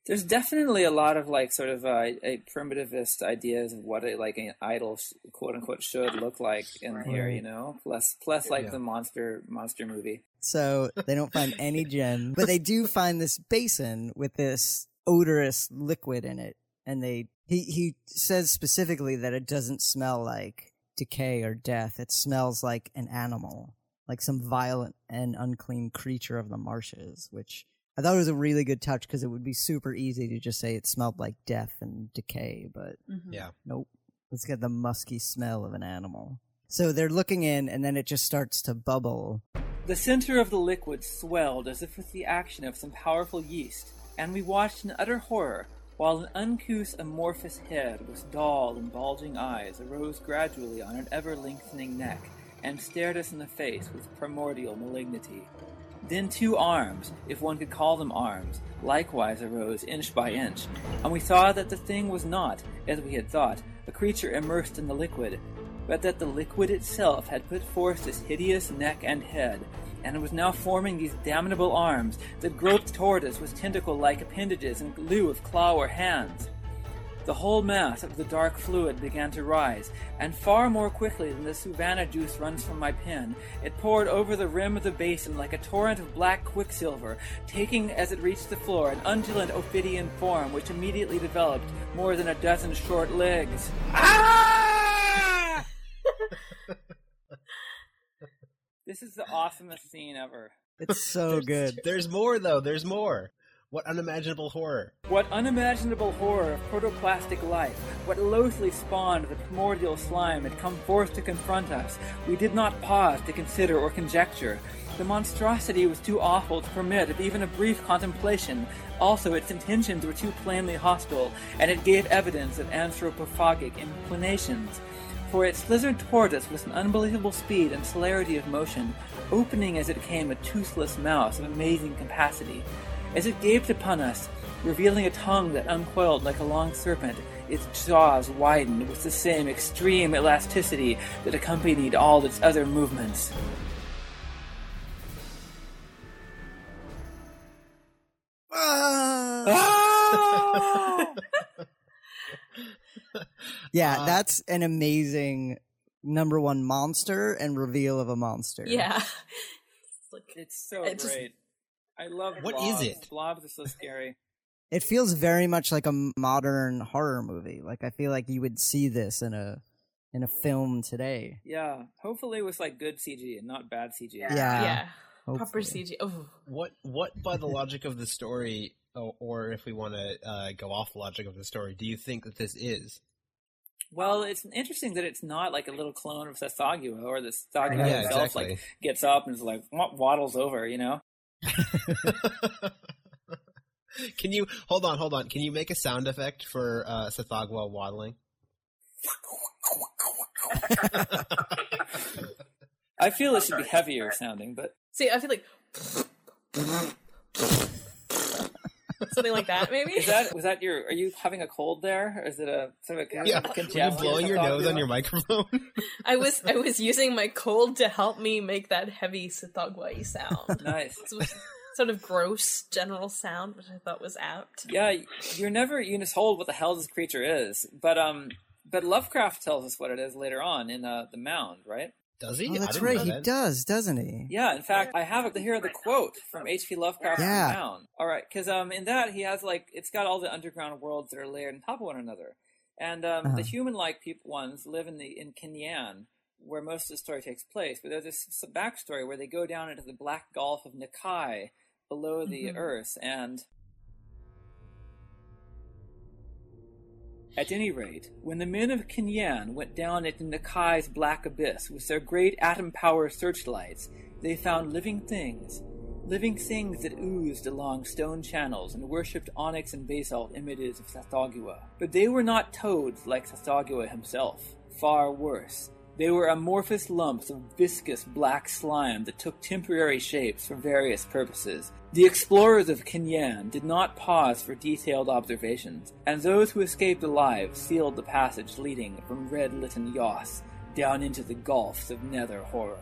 D: There's definitely a lot of like sort of uh, a primitivist ideas of what a, like an idol quote unquote should look like in here, you know. Plus, plus like
E: Yeah.
D: the monster monster movie.
C: So they don't find any gem, but they do find this basin with this odorous liquid in it, and they he he says specifically that it doesn't smell like decay or death. It smells like an animal, like some violent and unclean creature of the marshes, which. I thought it was a really good touch because it would be super easy to just say it smelled like death and decay, but
F: Mhm.
E: Yeah.
C: Nope. Let's get the musky smell of an animal. So they're looking in, and then it just starts to bubble.
D: The center of the liquid swelled as if with the action of some powerful yeast, and we watched in utter horror while an uncouth amorphous head with dull and bulging eyes arose gradually on an ever lengthening neck and stared us in the face with primordial malignity. Then two arms, if one could call them arms, likewise arose inch by inch, and we saw that the thing was not, as we had thought, a creature immersed in the liquid, but that the liquid itself had put forth this hideous neck and head, and was now forming these damnable arms that groped toward us with tentacle-like appendages in lieu of claw or hands. The whole mass of the dark fluid began to rise, and far more quickly than the Savannah juice runs from my pen, it poured over the rim of the basin like a torrent of black quicksilver, taking as it reached the floor an undulant ophidian form which immediately developed more than a dozen short legs. Ah! this is the awesomest scene ever.
C: It's so good.
E: There's more though. There's more. What unimaginable horror!
D: What unimaginable horror of protoplastic life, what loathly spawn of the primordial slime had come forth to confront us, we did not pause to consider or conjecture. The monstrosity was too awful to permit of even a brief contemplation. Also, its intentions were too plainly hostile, and it gave evidence of anthropophagic inclinations. For it slithered toward us with an unbelievable speed and celerity of motion, opening as it came a toothless mouth of amazing capacity. As it gaped upon us, revealing a tongue that uncoiled like a long serpent, its jaws widened with the same extreme elasticity that accompanied all its other movements. Ah!
C: Yeah,
E: Uh,
C: that's an amazing number one monster and reveal of a monster.
F: Yeah. It's like,
D: It's so
F: It just-
D: great. I love
E: What
D: blobs.
E: is it?
D: Blobs are so scary.
C: It feels very much like a modern horror movie. Like I feel like you would see this in a in a film today.
D: Yeah, hopefully with like good CG and not bad CG.
C: Yeah.
F: yeah. Proper. CG. Oh,
E: What what by the logic of the story, or, or if we want to uh, go off the logic of the story, do you think that this is?
D: Well, it's interesting that it's not like a little clone of Tsathoggua, or the Tsathoggua
E: Yeah,
D: himself
E: exactly.
D: like gets up and is like waddles over, you know.
E: Can you hold on, hold on? Can you make a sound effect for uh, Tsathoggua waddling?
D: I feel it should be heavier sounding, but
F: see, I feel like something like that. Maybe.
D: is that was that your? Are you having a cold there, or is it a sort of a
E: yeah,
D: a
E: you
D: congestion
E: blowing your nose on your microphone?
F: I was I was using my cold to help me make that heavy Sithagwai sound.
D: Nice.
F: Sort of gross general sound, which I thought was apt.
D: Yeah, you're never you just hold what the hell this creature is, but um, but Lovecraft tells us what it is later on in uh, the Mound, right?
E: Does he?
C: Oh, that's
E: didn't
C: right. He
E: that.
C: does, doesn't he?
D: Yeah, in fact, I have it here the quote from H.P. Lovecraft.
C: Yeah.
D: Mound. All right, because um, in that he has like it's got all the underground worlds that are layered on top of one another, and um,
C: Uh-huh.
D: the human-like people ones live in the in K'n-yan, where most of the story takes place. But there's this s- backstory where they go down into the Black Gulf of N'kai below the
F: Mhm.
D: Earth, and At any rate, when the men of K'n-yan went down into N'kai's black abyss with their great atom power searchlights, they found living things. Living things that oozed along stone channels and worshipped onyx and basalt images of Tsathoggua. But they were not toads like Tsathoggua himself. Far worse. They were amorphous lumps of viscous black slime that took temporary shapes for various purposes. The explorers of K'n-yan did not pause for detailed observations, and those who escaped alive sealed the passage leading from Red Litten Yoth down into the gulfs of nether horror.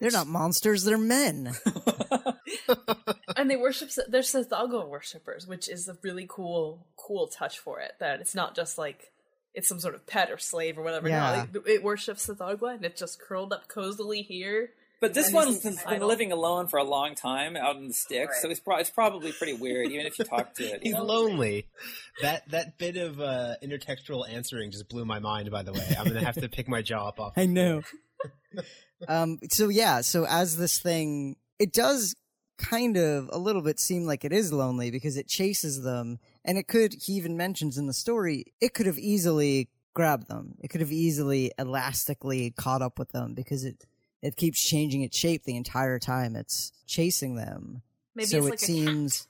C: They're not monsters, they're men.
F: and they worship they're Tsathoggua worshippers, which is a really cool cool touch for it. That it's not just like it's some sort of pet or slave or whatever.
C: Yeah.
F: No, it, it worships Tsathoggua and it's just curled up cozily here.
D: But this one's
F: this
D: been
F: idle.
D: living alone for a long time out in the sticks, so it's, pro- it's probably pretty weird, even if you talk to it.
E: He's
D: know?
E: lonely. That that bit of uh, intertextual answering just blew my mind. By the way, I'm gonna have to pick my jaw up off.
C: I know. um, so yeah, so as this thing, it does kind of a little bit seem like it is lonely because it chases them, and it could. He even mentions in the story it could have easily grabbed them. It could have easily elastically caught up with them because it it keeps changing its shape the entire time it's chasing them.
F: Maybe
C: so
F: it's
C: it
F: like a
C: seems.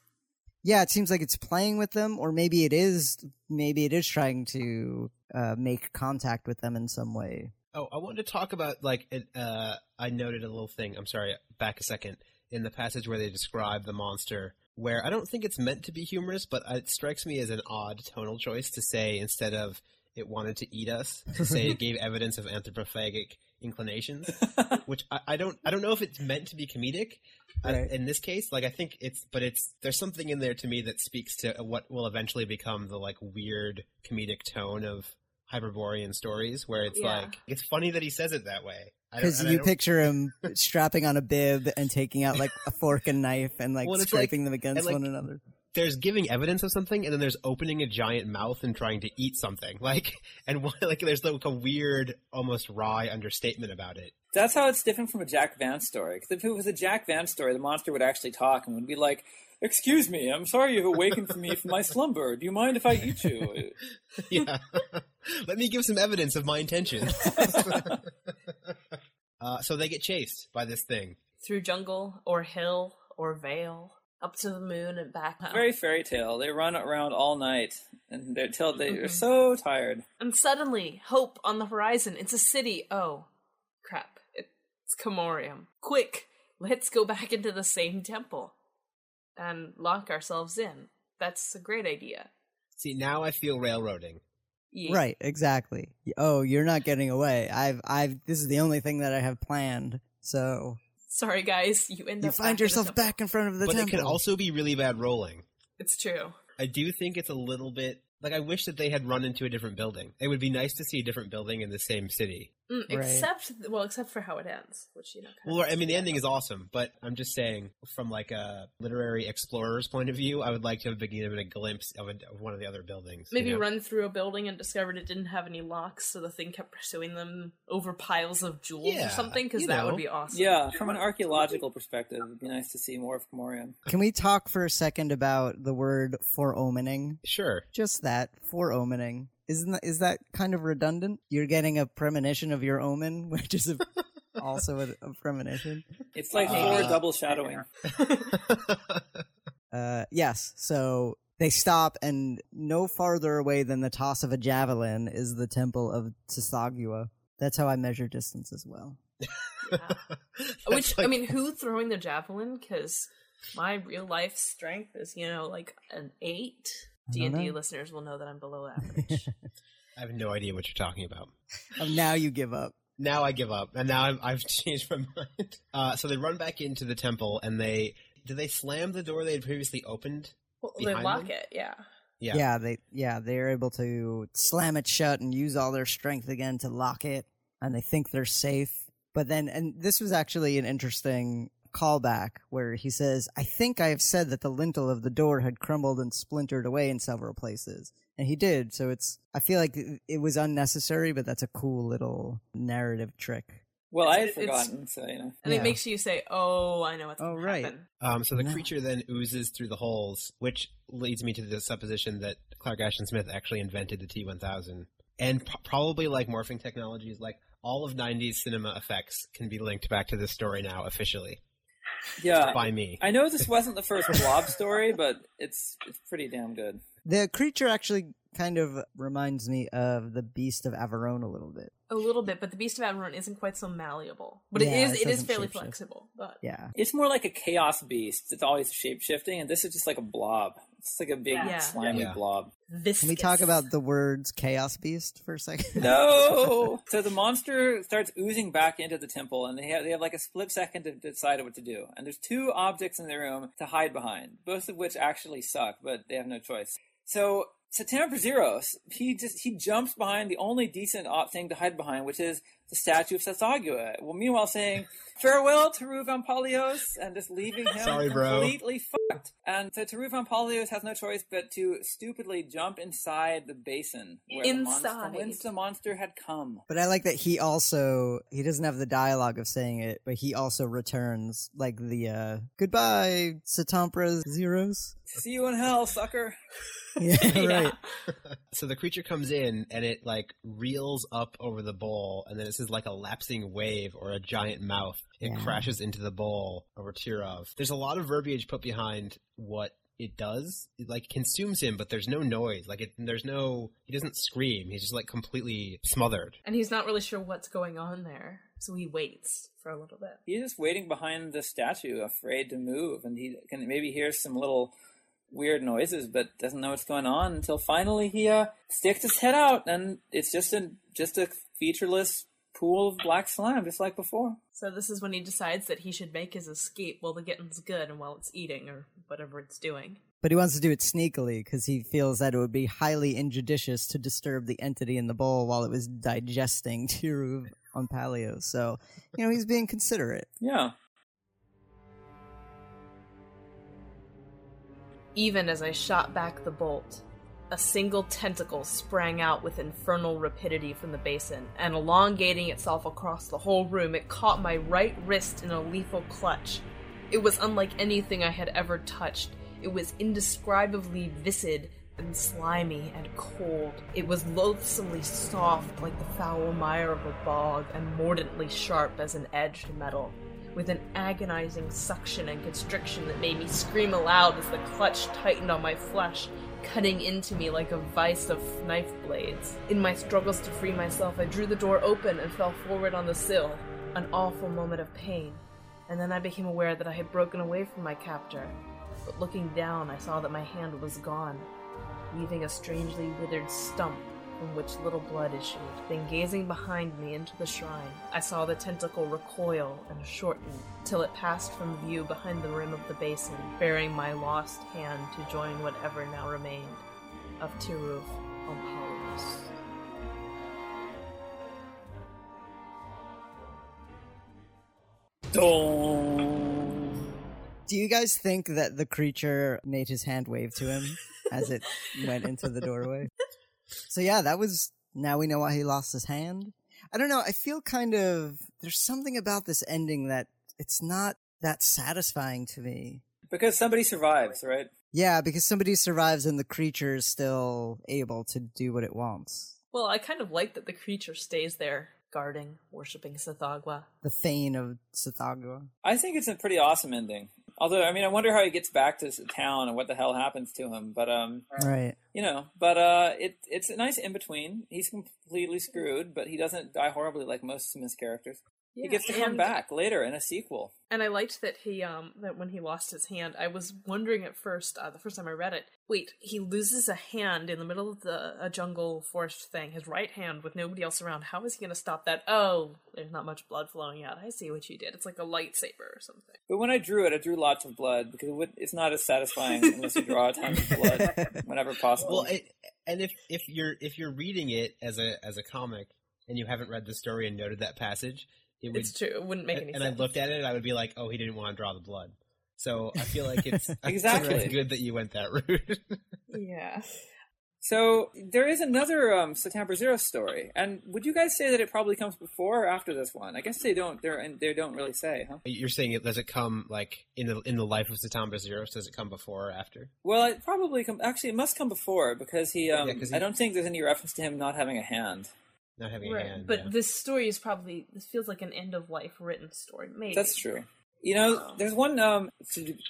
C: Yeah, it seems like it's playing with them, or maybe it is. Maybe it is trying to uh, make contact with them in some way.
E: Oh, I wanted to talk about like it, uh, I noted a little thing. I'm sorry, back a second in the passage where they describe the monster. Where I don't think it's meant to be humorous, but it strikes me as an odd tonal choice to say instead of it wanted to eat us, to say it gave evidence of anthropophagic inclinations, which I, I don't I don't know if it's meant to be comedic.
C: Right.
E: in this case, like I think it's, but it's there's something in there to me that speaks to what will eventually become the like weird comedic tone of Hyperborean stories, where it's
F: Yeah.
E: like it's funny that he says it that way. I don't-
C: Because
E: and I
C: you picture him strapping on a bib and taking out like a fork and knife and like
E: Well, it's like-
C: scraping them against
E: like,
C: one another.
E: there's giving evidence of something, and then there's opening a giant mouth and trying to eat something. Like, and one- like there's like a weird, almost wry understatement about it.
D: That's how it's different from a Jack Vance story. Because if it was a Jack Vance story, the monster would actually talk and would be like, "Excuse me, I'm sorry you've awakened from me from my slumber. Do you mind if I eat you?"
E: yeah. Let me give some evidence of my intention. Uh, so they get chased by this thing.
F: through jungle or hill or vale up to the moon and back.
D: Very fairy tale. They run around all night and they're till they're
F: Mhm.
D: so tired.
F: And suddenly, hope on the horizon. It's a city. Oh, crap. It's Commoriom. Quick, let's go back into the same temple and lock ourselves in. That's a great idea.
E: See, now I feel railroading.
F: Ye-
C: Right, exactly. Oh, you're not getting away. I've, I've. This is the only thing that I have planned. So
F: Sorry, guys. You end
C: you
F: up
C: find
F: back in
C: yourself
F: temple.
C: back in front of the
E: but it
C: temple.
E: could also be really bad rolling.
F: It's true.
E: I do think it's a little bit like I wish that they had run into a different building. It would be nice to see a different building in the same city.
F: Mm,
C: Right.
F: Except, well, except for how it ends, which you know. kind
E: Well,
F: of
E: I mean, the ending is awesome, but I'm just saying, from like a literary explorer's point of view, I would like to have been given a glimpse of, a, of one of the other buildings. you
F: Maybe
E: know?
F: run through a building and discovered it didn't have any locks, so the thing kept pursuing them over piles of jewels
E: Yeah,
F: or something, because that
E: know.
F: would be awesome.
D: Yeah, from an archaeological perspective, it'd be nice to see more of Commoriom.
C: Can we talk for a second about the word foreomening?
E: Sure.
C: Just that foreomening. Isn't that, is that kind of redundant? You're getting a premonition of your omen, which is a, also a, a premonition.
D: It's like
E: Uh,
D: four double shadowing.
C: Uh, yes. So they stop, and no farther away than the toss of a javelin is the temple of Tsathoggua. That's how I measure distance as well.
F: Which
E: That's
F: I mean, who throwing the javelin? Because my real life strength is, you know, like an eight.
C: I
F: D
C: don't
F: and D listeners will know that I'm below average.
E: I have no idea what you're talking about.
C: Um, now you give up.
E: Now I give up, and now I'm, I've changed my mind. Uh, so they run back into the temple, and they did they slam the door they had previously opened?
F: well, they lock
E: them?
F: it, yeah.
E: Yeah.
C: Yeah. they yeah they're able to slam it shut and use all their strength again to lock it, and they think they're safe. But then, and this was actually an interesting callback where he says, "I think I have said that the lintel of the door had crumbled and splintered away in several places." And he did, so it's. I feel like it- it was unnecessary, but that's a cool little narrative trick.
D: Well, I had
F: It's- it's-
D: forgotten, so you know.
F: And
C: Yeah.
F: it makes you say, "Oh, I know what's
C: Oh,
F: going
C: right.
F: to happen."
E: Um, so the
C: No.
E: creature then oozes through the holes, which leads me to the supposition that Clark Ashton Smith actually invented the T1000. And p- probably like morphing technologies, like all of 90s cinema effects can be linked back to this story now officially
D: Yeah,
E: by me.
D: I know this wasn't the first blob story, but it's it's pretty damn good.
C: The creature actually kind of reminds me of the Beast of Averoigne a little bit.
F: A little bit, but the Beast of Averoigne isn't quite so malleable. But
C: Yeah,
F: it is
C: it
F: it is
C: doesn't
F: fairly flexible. But
C: Yeah.
D: It's more like a chaos beast. It's always shape shifting, and this is just like a blob. It's like a big
F: Yeah.
D: slimy
E: Yeah.
D: blob.
F: viscous.
C: Can we talk about the words Chaos Beast for a second?
D: No. so the monster starts oozing back into the temple, and they have they have like a split second to decide what to do. And there's two objects in the room to hide behind, both of which actually suck, but they have no choice. So Satampra Zeiros, he just he jumps behind the only decent op- thing to hide behind, which is the statue of Tsathoggua. Well, meanwhile saying farewell to Ruvan Polios and just leaving him
E: Sorry, bro.
D: completely fucked. And so Tirouv Ompallios has no choice but to stupidly jump inside the basin where the monster, from whence the monster had come.
C: But I like that he also he doesn't have the dialogue of saying it, but he also returns like the uh goodbye, Satampra Zeiros.
D: See you in hell, sucker.
C: Yeah,
F: Yeah.
C: right.
E: So the creature comes in and it like reels up over the bowl, and then it says like a lapsing wave or a giant mouth. It
C: Yeah.
E: crashes into the bowl over Tirouv. There's a lot of verbiage put behind what it does. It like consumes him, but there's no noise. Like it, there's no. He doesn't scream. He's just like completely smothered.
F: And he's not really sure what's going on there, so he waits for a little bit.
D: He's just waiting behind the statue, afraid to move, and he can maybe hear some little weird noises, but doesn't know what's going on until finally he uh, sticks his head out, and it's just a just a featureless pool of black slime, just like before.
F: So this is when he decides that he should make his escape while the getting's good and while it's eating or whatever it's doing.
C: But he wants to do it sneakily because he feels that it would be highly injudicious to disturb the entity in the bowl while it was digesting Tiru on Palio. So, you know, he's being considerate.
D: Yeah.
F: Even as I shot back the bolt, a single tentacle sprang out with infernal rapidity from the basin, and elongating itself across the whole room, it caught my right wrist in a lethal clutch. It was unlike anything I had ever touched. It was indescribably viscid and slimy and cold. It was loathsomely soft like the foul mire of a bog, and mordantly sharp as an edged metal with an agonizing suction and constriction that made me scream aloud as the clutch tightened on my flesh, cutting into me like a vice of knife blades. In my struggles to free myself, I drew the door open and fell forward on the sill, an awful moment of pain. And then I became aware that I had broken away from my captor. But looking down, I saw that my hand was gone, leaving a strangely withered stump from which little blood issued. Then, gazing behind me into the shrine, I saw the tentacle recoil and shorten till it passed from view behind the rim of the basin, bearing my lost hand to join whatever now remained of Tirouv Ompallios.
D: Dong.
C: Do you guys think that the creature made his hand wave to him as it went into the doorway? So yeah, that was now we know why he lost his hand. I don't know, I feel kind of there's something about this ending that it's not that satisfying to me.
D: Because somebody survives, right?
C: Yeah, because somebody survives and the creature is still able to do what it wants.
F: Well, I kind of like that the creature stays there, guarding, worshipping Tsathoggua.
C: The Thane of Tsathoggua.
D: I think it's a pretty awesome ending. Although, I mean, I wonder how he gets back to town and what the hell happens to him. But, um,
C: Right.
D: you know, but uh, it it's a nice in between. He's completely screwed, but he doesn't die horribly like most of his characters. he gets to come back later in a sequel.
F: And I liked that he um that when he lost his hand, I was wondering at first, uh, the first time I read it, wait, he loses a hand in the middle of the a jungle forest thing, his right hand with nobody else around. How is he going to stop that? Oh, there's not much blood flowing out. I see what you did. It's like a lightsaber or something.
D: But when I drew it, I drew lots of blood because it would, it's not as satisfying unless you draw a ton of blood whenever possible.
E: Well, it, and if if you're if you're reading it as a as a comic and you haven't read the story and noted that passage, it would.
F: It's true. It wouldn't make any
E: and
F: sense.
E: I looked at it, and I would be like, oh, he didn't want to draw the blood. So I feel like it's
D: Exactly.
E: it's good that you went that route.
F: yeah.
D: So there is another um, September Zero story, and would you guys say that it probably comes before or after this one? I guess they don't. They're they don't really say, huh?
E: You're saying it does it come like in the in the life of Satampra Zeiros? Does it come before or after?
D: Well, it probably come. Actually, it must come before because he. Um,
E: Yeah, he-
D: I don't think there's any reference to him not having a hand.
E: Not having a
F: Right.
E: hand.
F: but
E: yeah.
F: this story is probably this feels like an end of life written story. Maybe
D: That's true. You know, there's one um,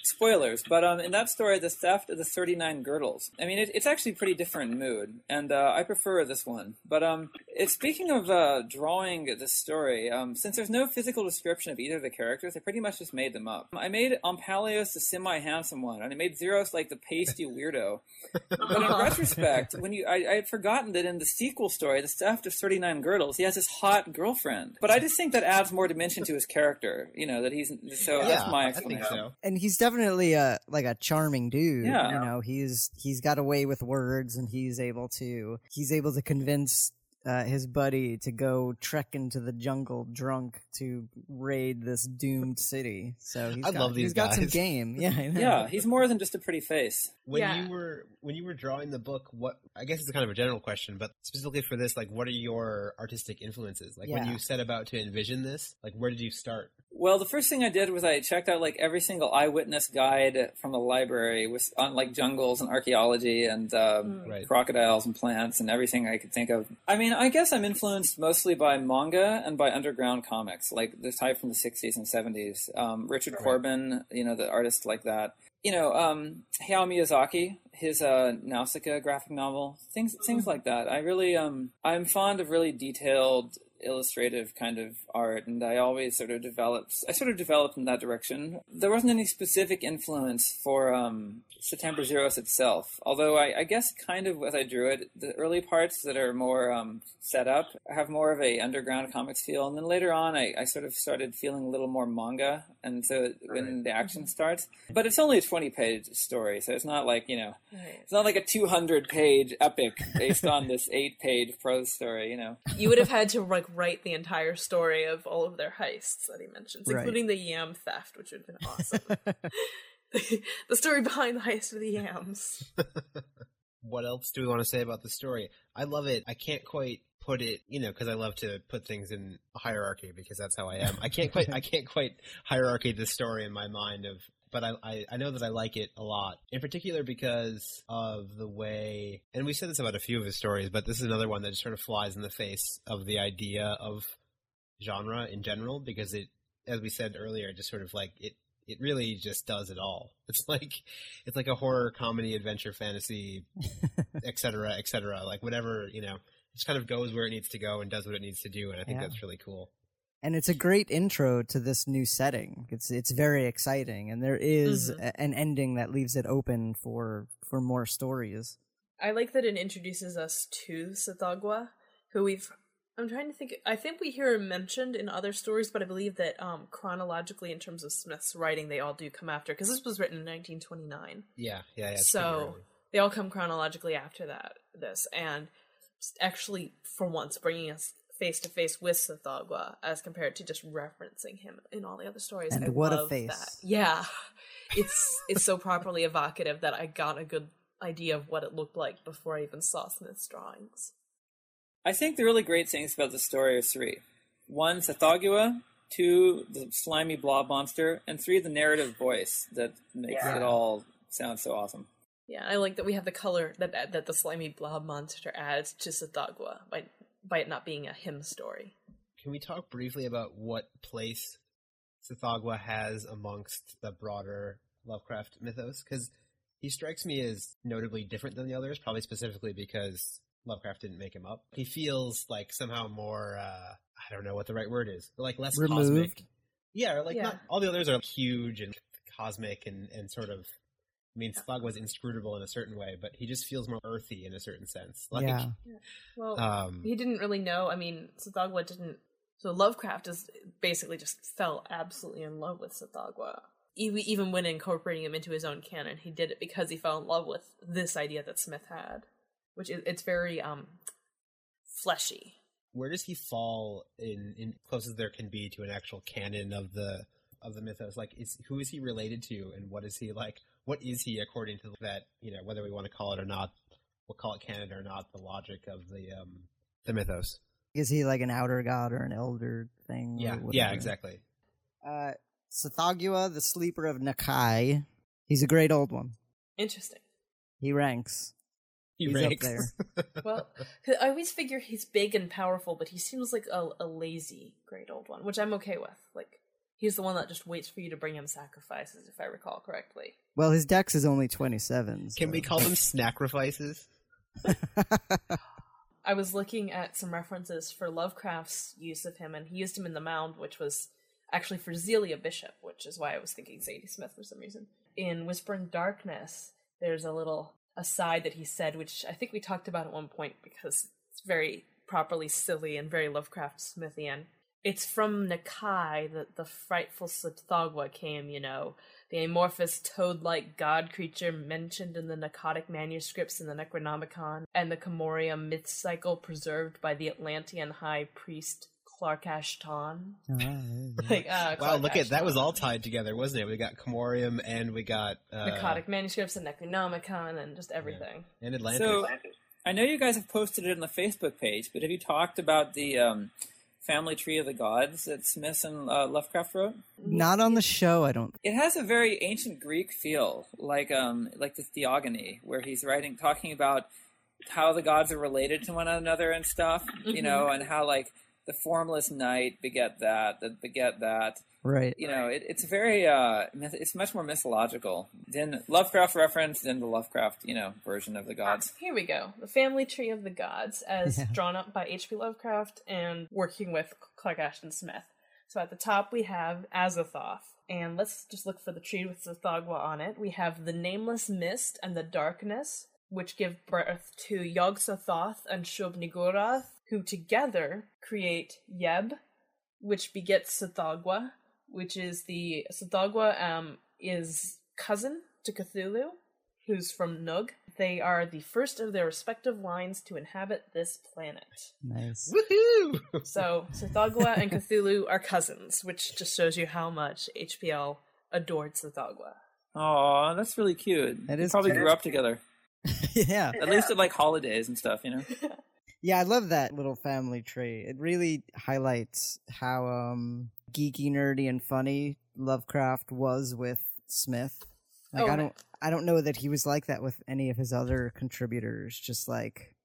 D: spoilers, but um, in that story, the theft of the 39 girdles. I mean, it, it's actually pretty different mood, and uh, I prefer this one. But um, it, speaking of uh, drawing this story, um, since there's no physical description of either of the characters, I pretty much just made them up. I made Ompallios the semi-handsome one, and I made Zeiros like the pasty weirdo. but in retrospect, when you, I, I had forgotten that in the sequel story, the theft of 39 girdles, he has this hot girlfriend. But I just think that adds more dimension to his character. You know that he's so
E: yeah,
D: that's my
E: I think
D: explanation.
E: so.
C: and he's definitely a like a charming dude.
D: Yeah.
C: you know, he's he's got a way with words, and he's able to he's able to convince uh, his buddy to go trek into the jungle drunk to raid this doomed city. So he's
E: I
C: got,
E: love these
C: he's got some game. Yeah,
D: Yeah, he's more than just a pretty face.
E: When
F: Yeah.
E: you were when you were drawing the book, what I guess it's kind of a general question, but specifically for this, like, what are your artistic influences? Like, when you set about to envision this, like, where did you start?
D: Well, the first thing I did was I checked out like every single eyewitness guide from the library with on like jungles and archaeology and um,
E: Right.
D: crocodiles and plants and everything I could think of. I mean, I guess I'm influenced mostly by manga and by underground comics, like the type from the 60s and 70s. Um, Richard
E: Right.
D: Corbin, you know, the artist like that. You know, um, Hayao Miyazaki, his uh, Nausicaa graphic novel, things things like that. I really, um, I'm fond of really detailed illustrative kind of art and I always sort of developed I sort of developed in that direction. There wasn't any specific influence for um, Satampra Zeiros itself. Although I, I guess kind of as I drew it, the early parts that are more um, set up have more of a underground comics feel and then later on I, I sort of started feeling a little more manga and so when the action starts. But it's only a twenty page story, so it's not like, you know
F: Right.
D: it's not like a two hundred page epic based on this eight page prose story, you know.
F: You would have had to like write the entire story of all of their heists that he mentions,
C: Right.
F: including the yam theft, which would have been awesome. the story behind the heist of the yams.
E: What else do we want to say about the story? I love it. I can't quite put it, you know, because I love to put things in hierarchy because that's how I am. I can't quite, I can't quite hierarchy the story in my mind of, but I, I, I know that I like it a lot. In particular because of the way, and we said this about a few of his stories, but this is another one that just sort of flies in the face of the idea of genre in general because it, as we said earlier, just sort of like it, it really just does it all. It's like, it's like a horror, comedy, adventure, fantasy, et cetera, et cetera. Like whatever, you know, it just kind of goes where it needs to go and does what it needs to do. And I think
C: Yeah.
E: that's really cool.
C: And it's a great intro to this new setting. It's it's very exciting, and there is
F: Mhm.
C: a- an ending that leaves it open for for more stories.
F: I like that it introduces us to Tsathoggua, who we've. I'm trying to think. I think we hear him mentioned in other stories, but I believe that um, chronologically, in terms of Smith's writing, they all do come after because this was written in 1929.
E: Yeah, yeah, yeah.
F: so they all come chronologically after that. This and actually, for once, bringing us face to face with Tsathoggua as compared to just referencing him in all the other stories.
C: And
F: I
C: what a
F: love
C: face.
F: That. Yeah, it's it's so properly evocative that I got a good idea of what it looked like before I even saw Smith's drawings.
D: I think the really great things about the story are three. One, Tsathoggua. Two, the slimy blob monster. And three, the narrative voice that makes
F: Yeah.
D: it all sound so awesome.
F: Yeah, I like that we have the color that that the slimy blob monster adds to Tsathoggua by by it not being a him story.
E: Can we talk briefly about what place Tsathoggua has amongst the broader Lovecraft mythos? Because he strikes me as notably different than the others, probably specifically because Lovecraft didn't make him up. He feels like somehow more, uh, I don't know what the right word is, but like less cosmic.
C: Removed.
E: Yeah, like
F: Yeah.
E: not all the others are huge and cosmic and, and sort of. I mean, Tsathoggua's inscrutable in a certain way, but he just feels more earthy in a certain sense. Like,
C: yeah,
F: Well,
E: um,
F: he didn't really know. I mean, Tsathoggua didn't. So Lovecraft is basically just fell absolutely in love with Tsathoggua. E- Even when incorporating him into his own canon, he did it because he fell in love with this idea that Smith had, which is it's very um fleshy.
E: where does he fall in in close as there can be to an actual canon of the of the mythos like is who is he related to and what is he like what is he according to that you know whether we want to call it or not we'll call it Canada or not the logic of the um the mythos
C: is he like an outer god or an elder thing?
E: yeah yeah exactly
C: Uh, Tsathoggua, the sleeper of N'kai. He's a great old one.
F: Interesting.
C: He ranks.
E: he
C: He's up
E: ranks.
C: there.
F: Well, 'cause I always figure he's big and powerful, but he seems like a, a lazy great old one, which I'm okay with. Like He's the one that just waits for you to bring him sacrifices, if I recall correctly.
C: Well, his dex is only 27.
E: Can we call them sacrifices?
F: I was looking at some references for Lovecraft's use of him, and he used him in The Mound, which was actually for Zelia Bishop, which is why I was thinking Sadie Smith for some reason. In Whispering Darkness, there's a little aside that he said, which I think we talked about at one point because it's very properly silly and very Lovecraft Smithian. It's from N'kai that the frightful Tsathoggua came, you know, the amorphous toad-like god creature mentioned in the Pnakotic manuscripts in the Necronomicon, and the Commoriom myth cycle preserved by the Atlantean high priest Clark Ashton. like, uh,
E: Wow,
F: Clark
E: look at that was all tied together, wasn't it? We got Commoriom and we got uh,
F: Pnakotic manuscripts and Necronomicon and just everything.
E: and Atlantis.
D: So I know you guys have posted it on the Facebook page, but have you talked about the um, family tree of the gods that Smith and uh, Lovecraft wrote?
C: Not on the show, I don't.
D: It has a very ancient Greek feel, like um, like the Theogony, where he's writing, talking about how the gods are related to one another and stuff, you know, and how like the formless night beget that, that beget that.
C: Right.
D: You know, it, it's very, uh, it's much more mythological than Lovecraft reference than the Lovecraft, you know, version of the gods.
F: Here we go. The family tree of the gods, as
C: Yeah.
F: drawn up by H.P. Lovecraft and working with Clark Ashton Smith. So at the top we have Azathoth, and let's just look for the tree with Tsathoggua on it. We have the nameless mist and the darkness, which give birth to Yog-Sothoth and Shub-Niggurath, who together create Yeb, which begets Tsathoggua, which is the Tsathoggua um, is cousin to Cthulhu, who's from Nug. They are the first of their respective lines to inhabit this planet.
C: Nice.
E: Woohoo!
F: So Tsathoggua and Cthulhu are cousins, which just shows you how much HPL adored Tsathoggua.
D: Aw, that's really cute.
C: That
D: They
C: is
D: probably
C: cute.
D: grew up together.
C: yeah.
D: At least at like holidays and stuff, you know.
C: Yeah, I love that little family tree. It really highlights how um geeky, nerdy, and funny Lovecraft was with Smith. Like
F: Oh,
C: I don't I don't know that he was like that with any of his other contributors. Just like,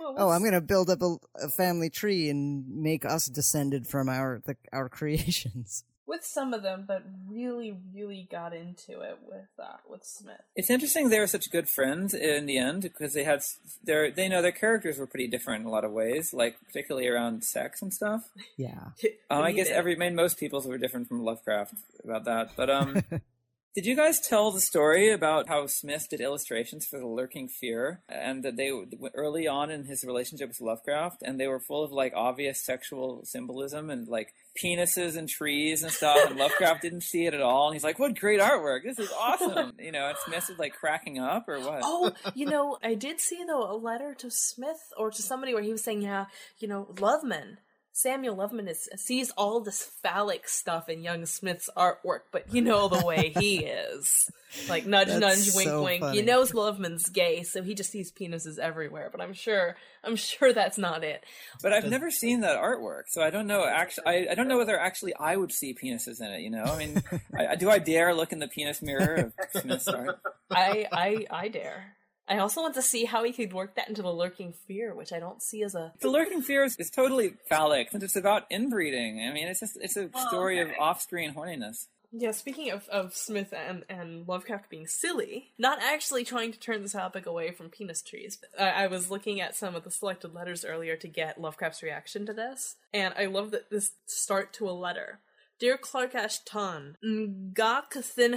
C: oh, I'm gonna build up a, a family tree and make us descended from our the, our creations.
F: With some of them, but really, really got into it with uh, with Smith.
D: It's interesting they were such good friends in the end because they had their they know their characters were pretty different in a lot of ways, like particularly around sex and stuff.
C: Yeah.
D: Um, I guess every I mean, most people's were different from Lovecraft about that. But um, did you guys tell the story about how Smith did illustrations for the Lurking Fear, and that they early on in his relationship with Lovecraft, and they were full of like obvious sexual symbolism and like penises and trees and stuff, and Lovecraft didn't see it at all, and he's like, "What great artwork! This is awesome!" You know, and Smith is like cracking up or what?
F: Oh, you know, I did see though a letter to Smith or to somebody where he was saying, yeah, you know, Loveman. Samuel Loveman is, sees all this phallic stuff in young Smith's artwork, but you know the way he is. Like nudge,
C: That's
F: nudge, wink,
C: so
F: wink.
C: funny.
F: You knows Loveman's gay, so he just sees penises everywhere. But I'm sure, I'm sure that's not it.
D: But I've never seen that artwork, so I don't know. Actually, I, I don't know whether actually I would see penises in it. You know, I mean, I, do I dare look in the penis mirror of Smith's art?
F: I, I, I dare. I also want to see how he could work that into the lurking fear, which I don't see as a
D: The Lurking Fear is, is totally phallic, and it's about inbreeding. I mean, it's just it's a story of off-screen horniness.
F: Yeah, speaking of, of Smith and, and Lovecraft being silly, not actually trying to turn the topic away from penis trees. I, I was looking at some of the selected letters earlier to get Lovecraft's reaction to this, and I love that this start to a letter. Dear Clark Ashton, Nga Kathin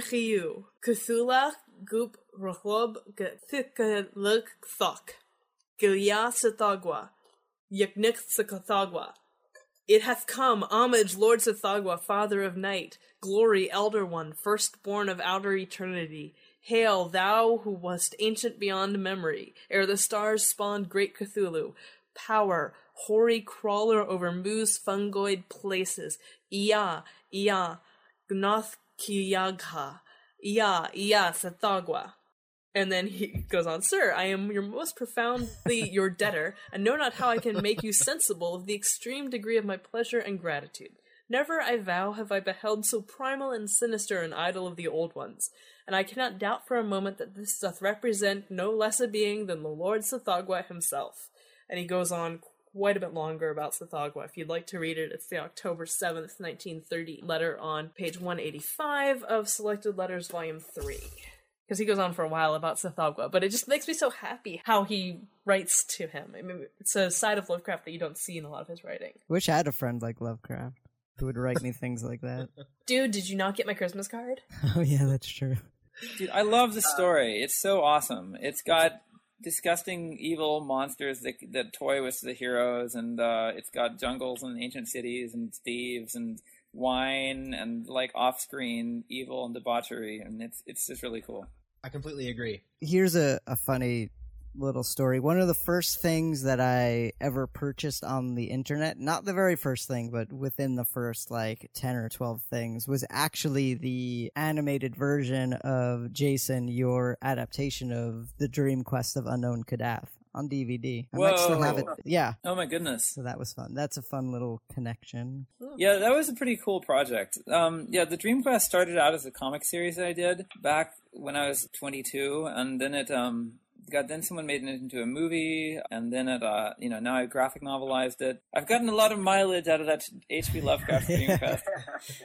F: Cthulha Goop Rahlob Gathika Thok, Gilya Tsathoggua, Yaknik Sikathagwa. It hath come, homage, Lord Tsathoggua, Father of Night, glory, Elder One, firstborn of outer eternity. Hail, thou who wast ancient beyond memory, ere the stars spawned great Cthulhu. Power, hoary crawler over moose fungoid places. Ia, Ia, Gnoth Kiyagha. Ia, Ia, Tsathoggua. And then he goes on, Sir, I am your most profoundly your debtor, and know not how I can make you sensible of the extreme degree of my pleasure and gratitude. Never, I vow, have I beheld so primal and sinister an idol of the old ones, and I cannot doubt for a moment that this doth represent no less a being than the Lord Tsathoggua himself. And he goes on quite a bit longer about Tsathoggua. If you'd like to read it, it's the October 7th, 1930 letter on page 185 of Selected Letters, Volume 3. Because he goes on for a while about Tsathoggua, but it just makes me so happy how he writes to him. I mean, it's a side of Lovecraft that you don't see in a lot of his writing.
C: Wish I had a friend like Lovecraft who would write me things like that.
F: Dude, did you not get my Christmas card?
C: Oh yeah, that's true.
D: Dude, I love the story. It's so awesome. It's got disgusting evil monsters that that toy with the heroes, and uh, it's got jungles and ancient cities and thieves and wine and like off-screen evil and debauchery, and it's it's just really cool.
E: I completely agree.
C: Here's a, a funny little story. One of the first things that I ever purchased on the internet, not the very first thing, but within the first like 10 or 12 things, was actually the animated version of Jason, your adaptation of The Dream Quest of Unknown Kadath on DVD. I might still have it. Yeah.
D: Oh my goodness!
C: So that was fun. That's a fun little connection.
D: Yeah, that was a pretty cool project. Um, yeah, the Dream Quest started out as a comic series that I did back when I was 22, and then it um, got then someone made it into a movie, and then it uh, you know now I graphic novelized it. I've gotten a lot of mileage out of that H.P. Lovecraft Dream Quest,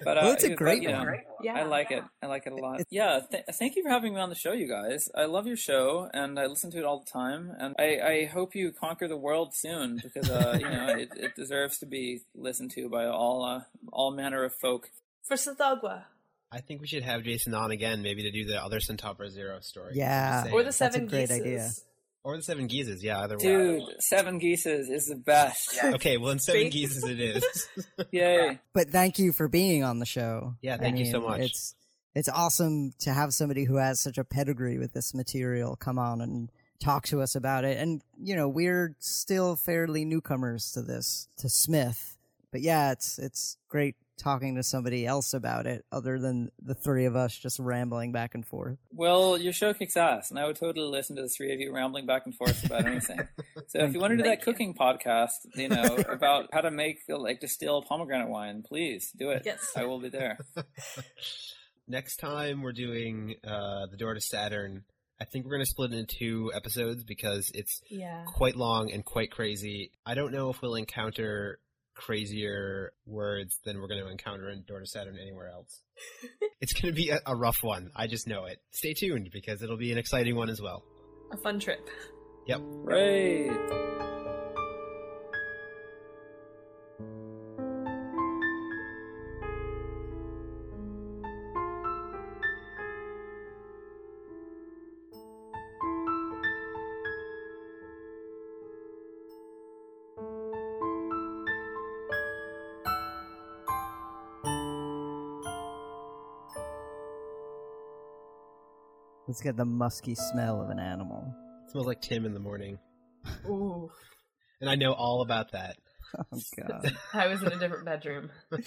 D: but uh,
C: Well, it's a
D: but,
C: great
D: you know,
C: one.
F: Yeah.
D: I like it. I like it a lot. Yeah, th- thank you for having me on the show, you guys. I love your show, and I listen to it all the time. And I, I hope you conquer the world soon because uh, you know it, it deserves to be listened to by all uh, all manner of folk.
F: For Tsathoggua.
E: I think we should have Jason on again, maybe to do the other Satampra Zeiros story.
C: Yeah.
F: Or the
E: saying.
C: That's a
F: Seven
C: great
F: Geases.
C: idea.
E: or the Seven Geases. Yeah, either
D: Dude,
E: one.
D: Seven Geases is the best.
E: Okay, well, in Seven
F: Great.
E: Geases it is.
D: Yay.
C: But thank you for being on the show.
E: Yeah,
C: I
E: thank you so much.
C: It's it's awesome to have somebody who has such a pedigree with this material come on and talk to us about it. And you know, we're still fairly newcomers to this, to Smith. But yeah, it's it's great talking to somebody else about it other than the three of us just rambling back and forth.
D: Well, your show kicks ass, and I would totally listen to the three of you rambling back and forth about anything. So if you want to do that cooking podcast, you know, about how to make like distill pomegranate wine, please do it.
F: Yes.
D: I will be there.
E: Next time we're doing uh, the Door to Saturn. I think we're going to split it into two episodes because it's
F: Yeah.
E: quite long and quite crazy. I don't know if we'll encounter crazier words than we're going to encounter in Door to Saturn anywhere else. it's going to be a, a rough one. I just know it. Stay tuned because it'll be an exciting one as well.
F: A fun trip.
E: Yep.
D: Great.
C: Let's got the musky smell of an animal.
E: It smells like Tim in the morning.
F: Ooh.
E: And I know all about that.
C: Oh god.
F: I was in a different bedroom.